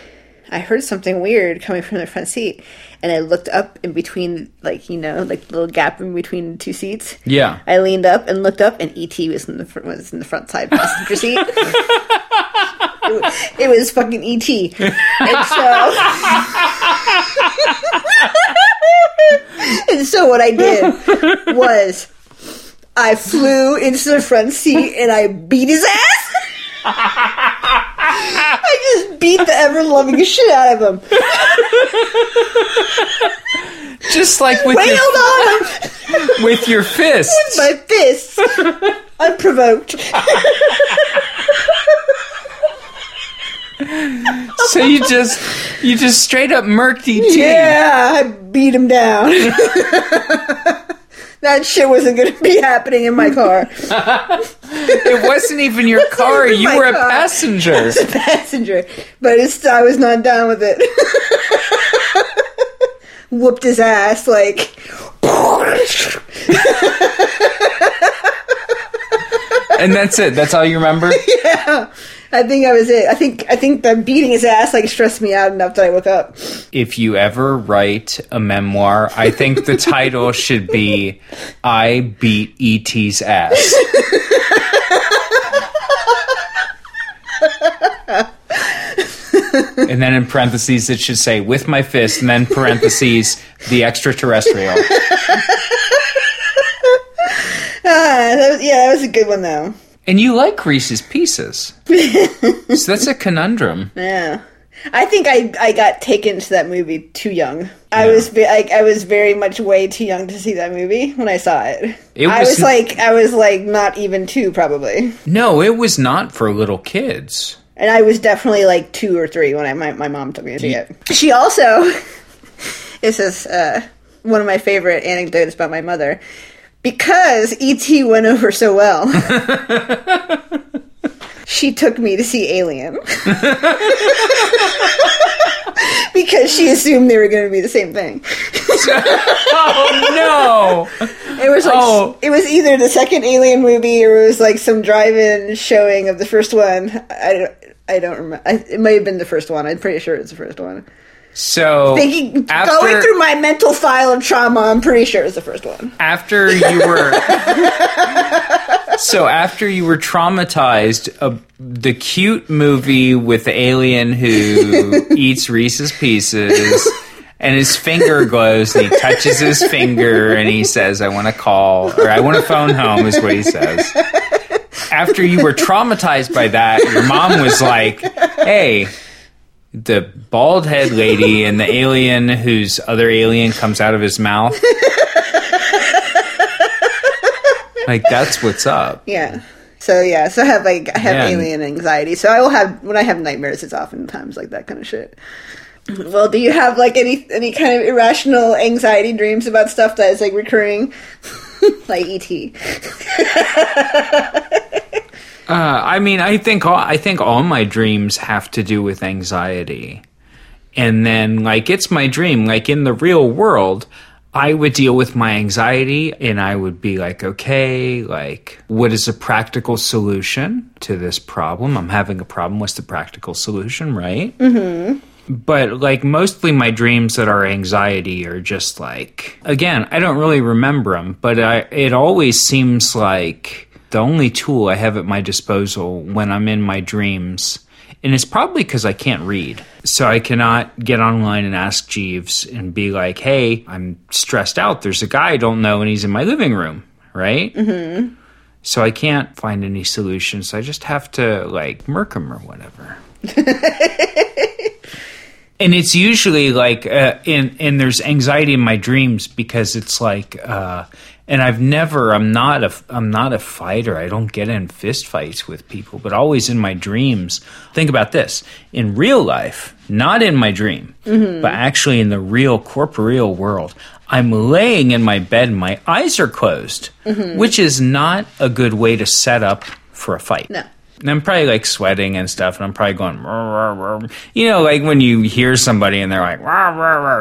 I heard something weird coming from the front seat. And I looked up in between, like you know, like the little gap in between the two seats. yeah I leaned up and looked up, and ET was in the fr- was in the front side passenger seat. it, was, it was fucking ET, and so and so what I did was I flew into the front seat and I beat his ass. I just beat the ever loving shit out of him. just like with Wailed your, on him with your fists With my fists, unprovoked. So you just you just straight up murked ET. Yeah, I beat him down. that shit wasn't going to be happening in my car. It wasn't even your car. even You were a car. passenger. Passenger, but it's, I was not down with it. Whooped his ass like. And that's it. That's all you remember? yeah, I think I was it. I think I think that beating his ass like stressed me out enough that I woke up. If you ever write a memoir, I think the title should be I Beat ET's Ass. and then in parentheses it should say with my fist, and then parentheses the extraterrestrial. Ah, that was, yeah, that was a good one though. And you like Reese's Pieces, so that's a conundrum. Yeah. I think I, I got taken to that movie too young. I was ve- I, I was very much way too young to see that movie when I saw it. It I was- was like I was like not even two probably, No, it was not for little kids. and I was definitely like two or three when I my, my mom took me to see it. She also this is uh, one of my favorite anecdotes about my mother because ET went over so well. she took me to see Alien. because she assumed they were going to be the same thing. Oh no! It was like Oh. it was either the second Alien movie or it was like some drive-in showing of the first one. I don't I don't remember. I, it may have been the first one. I'm pretty sure it's the first one. So Thinking after going through my mental file of trauma, I'm pretty sure it's the first one. after you were so after you were traumatized, uh, the cute movie with the alien who eats Reese's Pieces. And his finger glows, and he touches his finger, and he says, "I want to call, or I want to phone home," is what he says. After you were traumatized by that, your mom was like, "Hey, the bald head lady and the alien whose other alien comes out of his mouth. like that's what's up. Yeah. So yeah, so I have like I have Yeah. alien anxiety. So I will have when I have nightmares, it's oftentimes like that kind of shit. Well, do you have like any any kind of irrational anxiety dreams about stuff that is like recurring, like ET? Uh, I mean, I think all, I think all my dreams have to do with anxiety, and then like it's my dream. Like in the real world, I would deal with my anxiety, and I would be like, okay, like what is a practical solution to this problem? I'm having a problem. What's the practical solution, right? but like mostly my dreams that are anxiety are just like again i don't really remember them but I, it always seems like the only tool i have at my disposal when i'm in my dreams and it's probably because i can't read. So i cannot get online and ask jeeves and be like hey i'm stressed out. There's a guy i don't know and he's in my living room right? Mm-hmm. so i can't find any solutions. I just have to like murk him or whatever. And it's usually like uh, and and there's anxiety in my dreams because it's like uh and I've never I'm not a I'm not a fighter. I don't get in fist fights with people, but always in my dreams. Think about this. In real life, not in my dream, mm-hmm. but actually in the real corporeal world, I'm laying in my bed, my eyes are closed, mm-hmm. which is not a good way to set up for a fight. No. And I'm probably like sweating and stuff, and I'm probably going, "Rrr, rrr, rrr." you know, like when you hear somebody and they're like,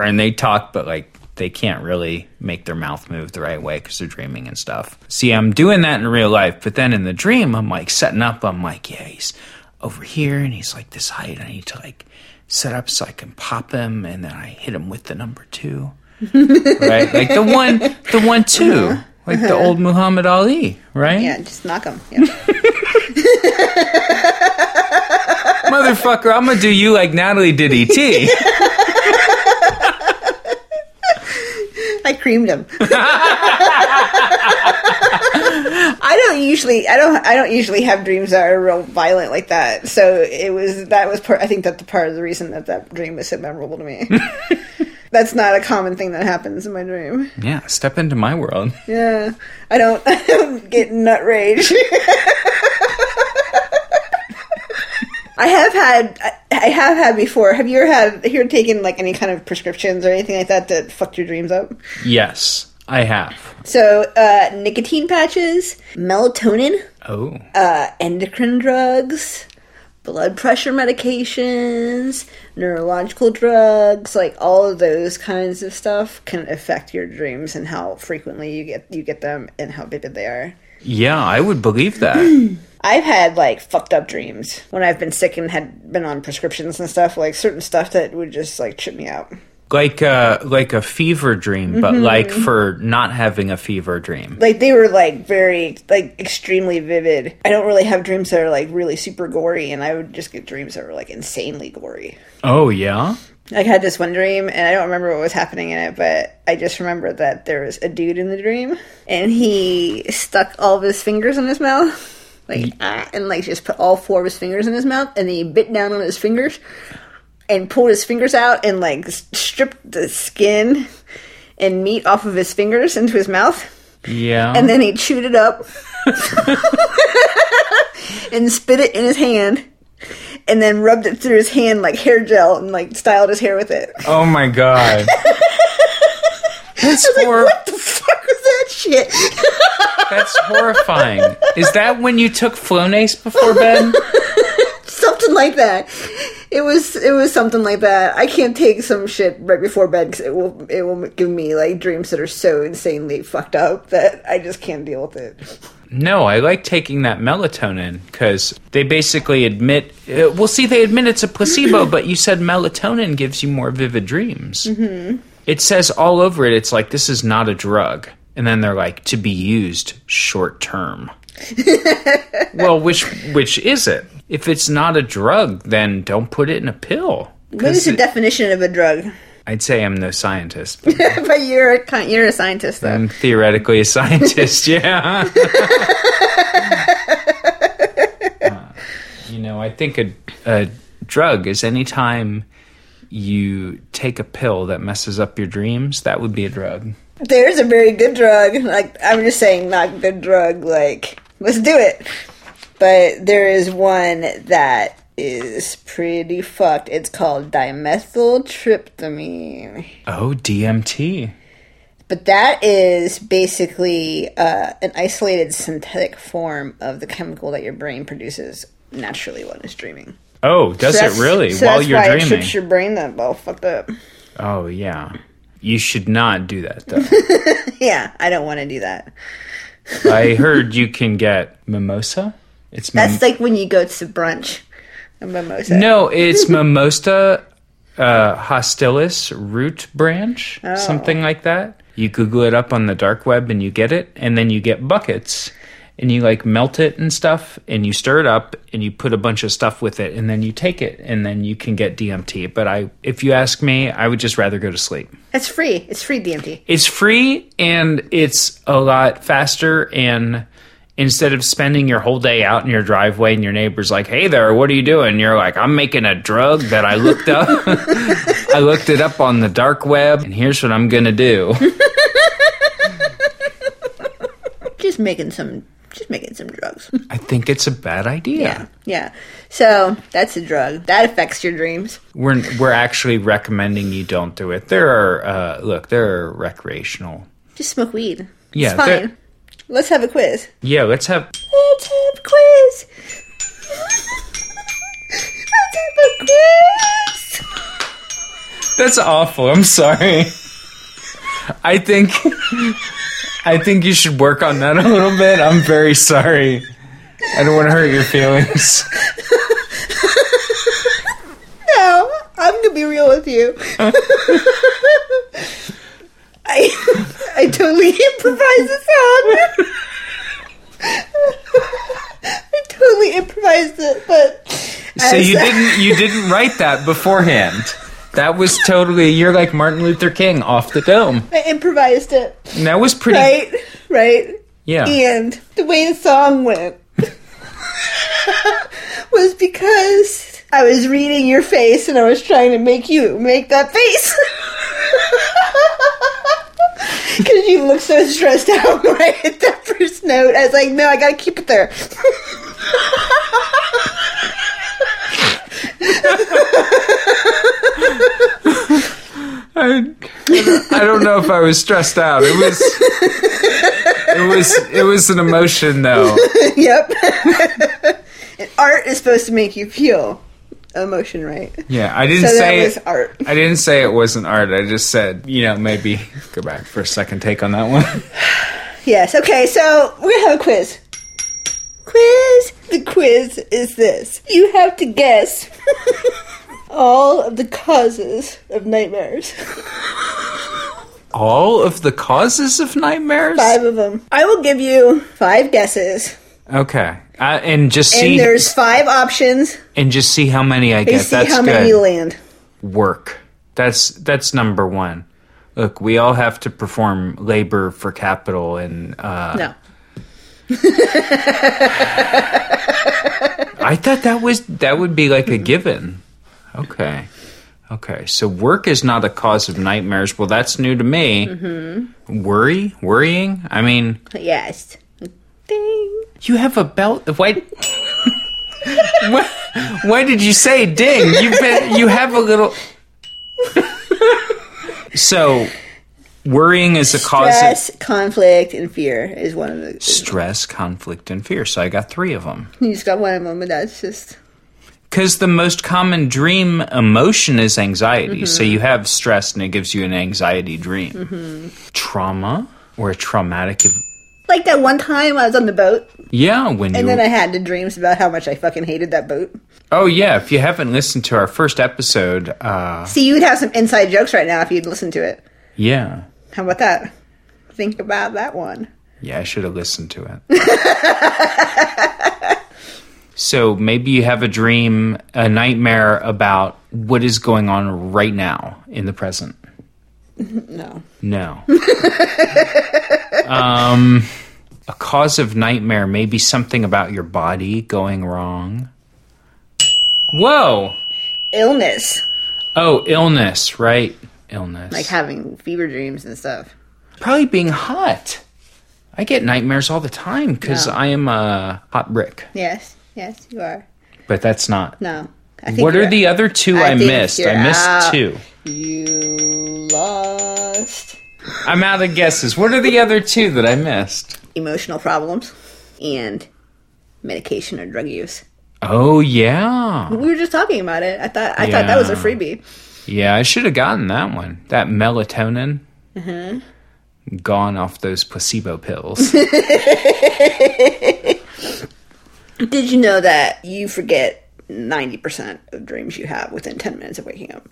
and they talk, but like they can't really make their mouth move the right way because they're dreaming and stuff. See, I'm doing that in real life, but then in the dream, I'm like setting up. I'm like, yeah, he's over here, and he's like this height. I need to like set up so I can pop him, and then I hit him with the number two, right? Like the one, the one two, like the uh-huh. old Muhammad Ali, right? Yeah, just knock him. Yeah. Motherfucker, I'm gonna do you like Natalie did ET. I creamed him. I don't usually, I don't, I don't usually have dreams that are real violent like that. So it was that was part. I think that's the part of the reason that that dream was so memorable to me. that's not a common thing that happens in my dream. yeah, step into my world. Yeah, I don't, I don't get nut rage. I have had, I- have had before. Have you ever had, have you ever taken like any kind of prescriptions or anything like that that fucked your dreams up? Yes, I have. So, uh, nicotine patches, melatonin, Oh, uh, endocrine drugs, blood pressure medications, neurological drugs, like all of those kinds of stuff can affect your dreams and how frequently you get you get them and how vivid they are. Yeah, I would believe that. I've had like fucked up dreams when I've been sick and had been on prescriptions and stuff, like certain stuff that would just like trip me out. like a like a fever dream, but mm-hmm. like for not having a fever dream. Like they were like very like extremely vivid. I don't really have dreams that are like really super gory, and I would just get dreams that were like insanely gory. Oh yeah. I had this one dream, and I don't remember what was happening in it, but I just remember that there was a dude in the dream, and he stuck all of his fingers in his mouth, like ah, and like just put all four of his fingers in his mouth, and then he bit down on his fingers, and pulled his fingers out, and like stripped the skin and meat off of his fingers into his mouth, Yeah. and then he chewed it up and spit it in his hand. And then rubbed it through his hand like hair gel and like styled his hair with it. oh my god. That's Like, hor- what the fuck was that shit? That's horrifying. Is that when you took Flonase before bed? something like that. It was it was something like that. I can't take some shit right before bed because it will it will give me like dreams that are so insanely fucked up that I just can't deal with it. No, I like taking that melatonin because they basically admit. Uh, well, see, they admit it's a placebo, but you said melatonin gives you more vivid dreams. Mm-hmm. It says all over it, it's like this is not a drug, and then they're like to be used short term. well, which which is it? If it's not a drug, then don't put it in a pill. What is the it- definition of a drug? I'd say I'm no scientist, but but you're a, you're a scientist though. I'm theoretically a scientist. Yeah. Uh, you know, I think a, a drug is any time you take a pill that messes up your dreams. That would be a drug. There's a very good drug. Like I'm just saying, not good drug. Like let's do it. But there is one that is pretty fucked. It's called dimethyltryptamine. Oh, DMT. But that is basically uh, an isolated synthetic form of the chemical that your brain produces naturally when it's dreaming. Oh, does So it really? so While you're dreaming? it trips your brain that well fucked up. Oh, yeah. You should not do that, though. Yeah, I don't want to do that. I heard you can get mimosa. It's mim- That's like when you go to brunch, a mimosa. No, it's Mimosa uh, hostilis root branch, Oh. something like that. You Google it up on the dark web and you get it, and then you get buckets and you like melt it and stuff, and you stir it up and you put a bunch of stuff with it, and then you take it, and then you can get DMT. But I, if you ask me, I would just rather go to sleep. It's free. It's free DMT. It's free and it's a lot faster and instead of spending your whole day out in your driveway and your neighbor's like, "Hey there, what are you doing?" You're like, "I'm making a drug that I looked up. I looked it up on the dark web and here's what I'm going to do." Just making some. Just making some drugs. I think it's a bad idea. yeah, yeah. So that's a drug that affects your dreams. We're we're actually recommending you don't do it. There are uh look, there are recreational. Just smoke weed. Yeah, it's fine. they're- Let's have a quiz. Yeah, let's have Let's have a quiz. Let's have a quiz. That's awful. I'm sorry. I think I think you should work on that a little bit. I'm very sorry. I don't want to hurt your feelings. No, I'm gonna be real with you. I I totally improvised the song. I totally improvised it, but So you didn't you didn't write that beforehand. That was totally you're like Martin Luther King off the dome. I improvised it. And that was pretty Right, right. Yeah. And the way the song went was because I was reading your face and I was trying to make you make that face. Because you look so stressed out when I hit that first note. I was like, no, I gotta keep it there. I, I don't know if I was stressed out. It was it was it was an emotion though. yep. and art is supposed to make you feel emotion, right? Yeah, I didn't So say was it. art. I didn't say it wasn't art. I just said, you know, maybe go back for a second take on that one. Yes. Okay. So we're gonna have a quiz. Quiz. The quiz is this: you have to guess all of the causes of nightmares. All of the causes of nightmares? Five of them. I will give you five guesses. Okay. Uh, and just see And there's five options. and just see how many I get. see That's how good. many you land. Work. That's that's number one. Look, we all have to perform labor for capital, and uh, No. I thought that was that would be like a given. Okay. Okay. So work is not a cause of nightmares. Well, that's new to me. Mm-hmm. Worry, worrying. I mean, Yes. Ding. You have a belt. Why? why, why did you say ding? You've been. You have a little. so, worrying is a cause of Stress, conflict, and fear is one of the. stress, conflict, and fear. So I got three of them. You just got one of them, but that's just. Because the most common dream emotion is anxiety. Mm-hmm. So you have stress and it gives you an anxiety dream. Mm-hmm. Trauma or a traumatic. Like that one time I was on the boat, Yeah, when you. and then I had the dreams about how much I fucking hated that boat. oh, yeah. If you haven't listened to our first episode, uh, See, you would have some inside jokes right now if you'd listen to it. yeah. How about that? Think about that one. Yeah, I should have listened to it. so maybe you have a dream, a nightmare about what is going on right now in the present. No. No. um, a cause of nightmare may be something about your body going wrong. Whoa. Illness. Oh, illness, right? Illness. Like having fever dreams and stuff. Probably being hot. I get nightmares all the time because No. I am a hot brick. Yes. Yes, you are. But that's not. No. I think What are the other two I I, missed? I missed out. two. You lost I'm out of guesses. What are the other two that I missed? emotional problems and medication or drug use. Oh yeah. We were just talking about it. I thought I thought that was a freebie. Yeah, I should have gotten that one. That melatonin. Uh-huh. Gone off those placebo pills. Did you know that you forget 90% of dreams you have within 10 minutes of waking up?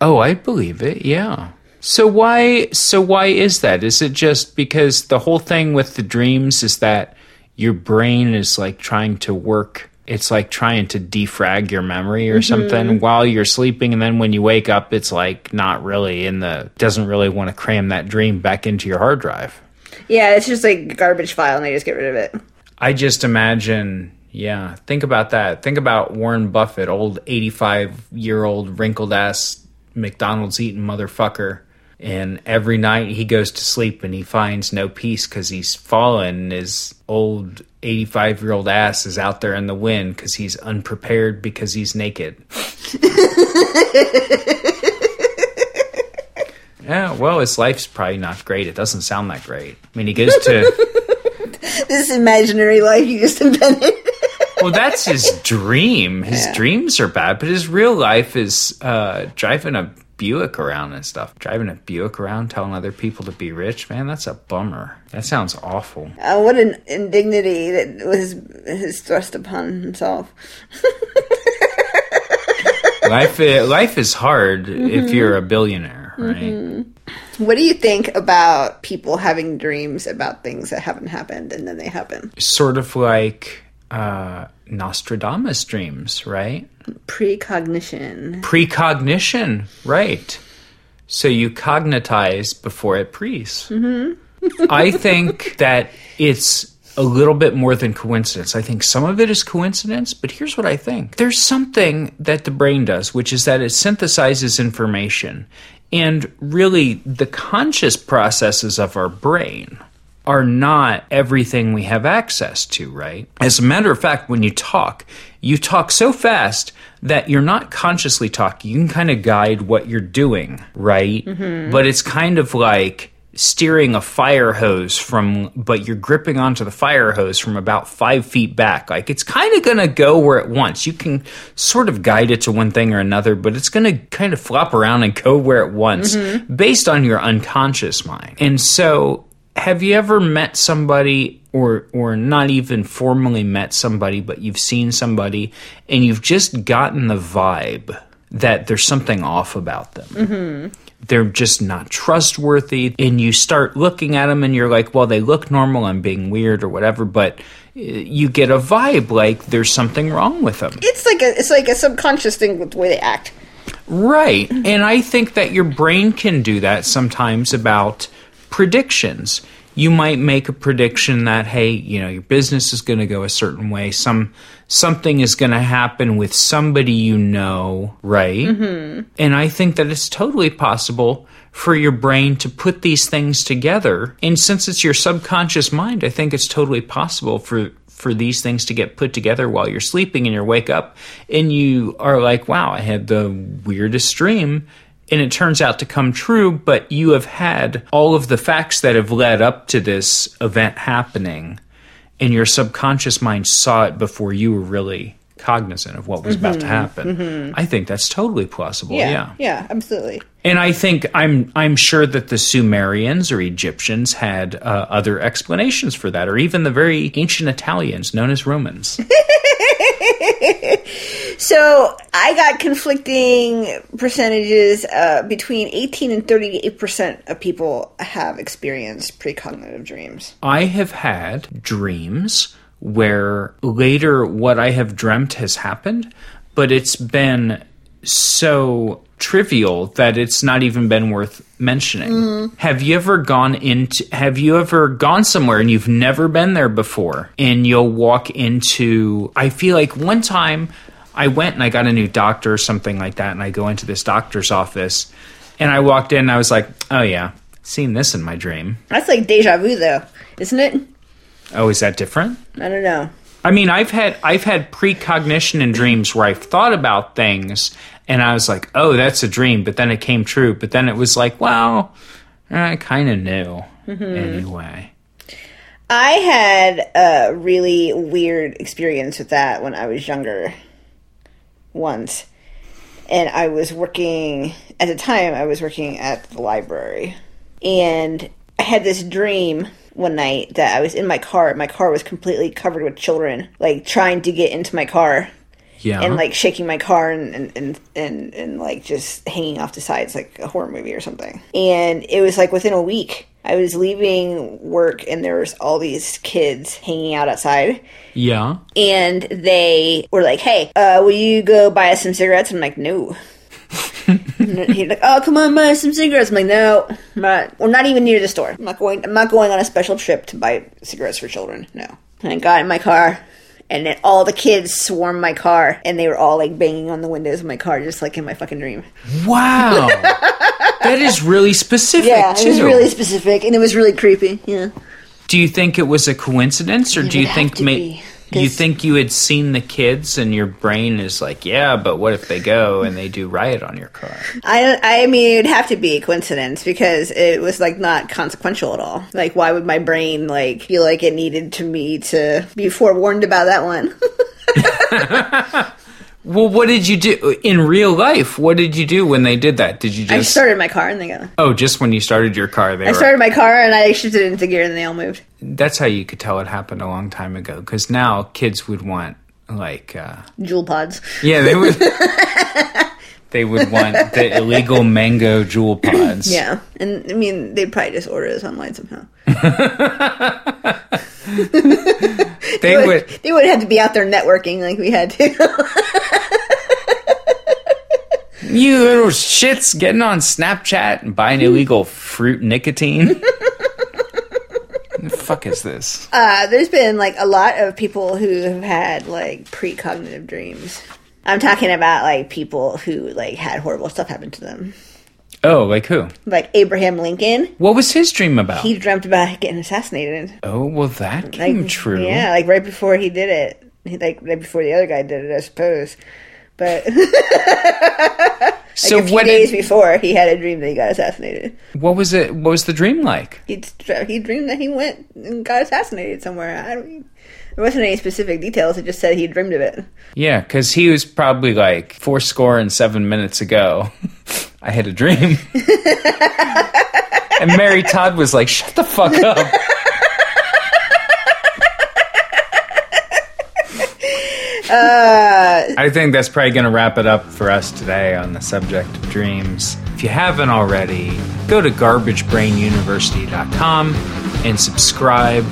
oh, I believe it. Yeah. So why so why is that? Is it just because the whole thing with the dreams is that your brain is like trying to work it's like trying to defrag your memory or mm-hmm. something while you're sleeping and then when you wake up it's like not really in the doesn't really want to cram that dream back into your hard drive. Yeah, it's just like garbage file and they just get rid of it. I just imagine, yeah, think about that. Think about Warren Buffett, old 85 year old wrinkled ass McDonald's eating motherfucker. And every night he goes to sleep and he finds no peace because he's fallen. His old 85 year old ass is out there in the wind because he's unprepared because he's naked. yeah, well, his life's probably not great. It doesn't sound that great. I mean, he goes to. This imaginary life you just invented. Well, that's his dream. His dreams are bad, but his real life is uh, driving a Buick around and stuff. Driving a Buick around, telling other people to be rich. Man, that's a bummer. That sounds awful. Uh, what an indignity that was his thrust upon himself. life, life is hard if you're a billionaire, right? What do you think about people having dreams about things that haven't happened and then they happen? Sort of like uh, Nostradamus dreams, right? Precognition. Precognition, right? So you cognitize before it prees. Mm-hmm. I think that it's a little bit more than coincidence. I think some of it is coincidence, but here's what I think there's something that the brain does, which is that it synthesizes information. And really, the conscious processes of our brain are not everything we have access to, right? As a matter of fact, when you talk, you talk so fast that you're not consciously talking. You can kind of guide what you're doing, right? Mm-hmm. But it's kind of like steering a fire hose from, but you're gripping onto the fire hose from about five feet back. Like it's kind of going to go where it wants. You can sort of guide it to one thing or another, but it's going to kind of flop around and go where it wants mm-hmm. based on your unconscious mind. And so have you ever met somebody or or not even formally met somebody but you've seen somebody and you've just gotten the vibe that there's something off about them. They're just not trustworthy. And you start looking at them and you're like, well, they look normal. I'm being weird or whatever. But uh, you get a vibe like there's something wrong with them. It's like a it's like a subconscious thing with the way they act. Right. And I think that your brain can do that sometimes about predictions. You might make a prediction that hey, you know, your business is going to go a certain way. Some something is going to happen with somebody you know, right? Mm-hmm. And I think that it's totally possible for your brain to put these things together. And since it's your subconscious mind, I think it's totally possible for for these things to get put together while you're sleeping and you wake up and you are like, wow, I had the weirdest dream. And it turns out to come true, but you have had all of the facts that have led up to this event happening, and your subconscious mind saw it before you were really cognizant of what was about to happen. I think that's totally plausible. Yeah, yeah. yeah, absolutely. And I think I'm I'm sure that the Sumerians or Egyptians had uh, other explanations for that, or even the very ancient Italians known as Romans. So I got conflicting percentages. Uh, between eighteen and thirty-eight percent of people have experienced precognitive dreams. I have had dreams where later what I have dreamt has happened, but it's been so trivial that it's not even been worth mentioning. Have you ever gone into have you ever gone somewhere and you've never been there before and you'll walk into I feel like one time I went and I got a new doctor or something like that and I go into this doctor's office and I walked in and I was like, "Oh yeah, seen this in my dream." That's like deja vu, though, isn't it? Oh, is that different? I don't know. I mean, I've had I've had precognition in dreams where I've thought about things and I was like, "Oh, that's a dream," but then it came true. But then it was like, "Well, eh, I kind of knew mm-hmm. anyway." I had a really weird experience with that when I was younger. Once, and I was working at the time. I was working at the library, and I had this dream one night that I was in my car. My car was completely covered with children, like trying to get into my car Yeah. and like shaking my car and and, and and and like just hanging off the sides like a horror movie or something. And it was like within a week. I was leaving work and there was all these kids hanging out outside yeah. and they were like, "Hey, uh, will you go buy us some cigarettes?" I'm like, "No." He's like, "Oh, come on, buy us some cigarettes." I'm like, "No, I'm not. We're not even near the store. I'm not going. I'm not going on a special trip to buy cigarettes for children. No." And I got in my car, and then all the kids swarmed my car, and they were all like banging on the windows of my car, just like in my fucking dream. Wow. that is really specific Yeah, it too. was really specific, and it was really creepy. Yeah. do you think it was a coincidence or do you think have to ma- be, you think you had seen the kids and your brain is like, "Yeah, but what if they go and they do riot on your car?" I I mean, it'd have to be a coincidence because it was like not consequential at all. Like, why would my brain like feel like it needed to me to be forewarned about that one? Well, what did you do in real life? What did you do when they did that? Did you just? I started my car and they go. Oh, just when you started your car, they I were. started my car and I shifted it into gear and they all moved. That's how you could tell it happened a long time ago. Because now kids would want like, uh, Juul pods. yeah, they would. they would want the illegal mango Juul pods. Yeah, and I mean they'd probably just order this online somehow. they would. They would have to be out there networking like we had to. You little shits getting on Snapchat and buying illegal fruit nicotine. the fuck is this? uh, there's been like a lot of people who have had like precognitive dreams. I'm talking about like people who like had horrible stuff happen to them. Oh, like who? Like Abraham Lincoln, What was his dream about? he dreamt about getting assassinated. oh, well, that Like, came true. Yeah, like right before he did it. Like right before the other guy did it, I suppose. But So few what? days Did, before, he had a dream that he got assassinated. what was it? What was the dream like? He he dreamed that he went and got assassinated somewhere. I don't. There wasn't any specific details. It just said he dreamed of it. Yeah, because he was probably like four score and seven minutes ago. I had a dream. and Mary Todd was like, shut the fuck up. Uh, I think that's probably going to wrap it up for us today on the subject of dreams. If you haven't already, go to garbagebrainuniversity.com and subscribe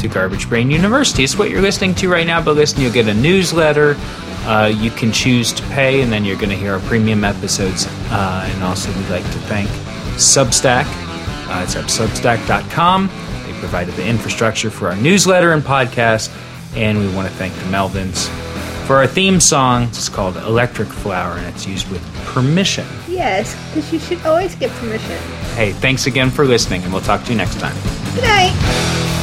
to Garbage Brain University. It's what you're listening to right now, but listen, you'll get a newsletter. Uh, you can choose to pay, and then you're going to hear our premium episodes. Uh, and also, we'd like to thank Substack. Uh, it's at substack.com. They provided the infrastructure for our newsletter and podcast. And we want to thank the Melvins for our theme song. It's called Electric Flower, and it's used with permission. Yes, because you should always get permission. Hey, thanks again for listening, and we'll talk to you next time. Good night.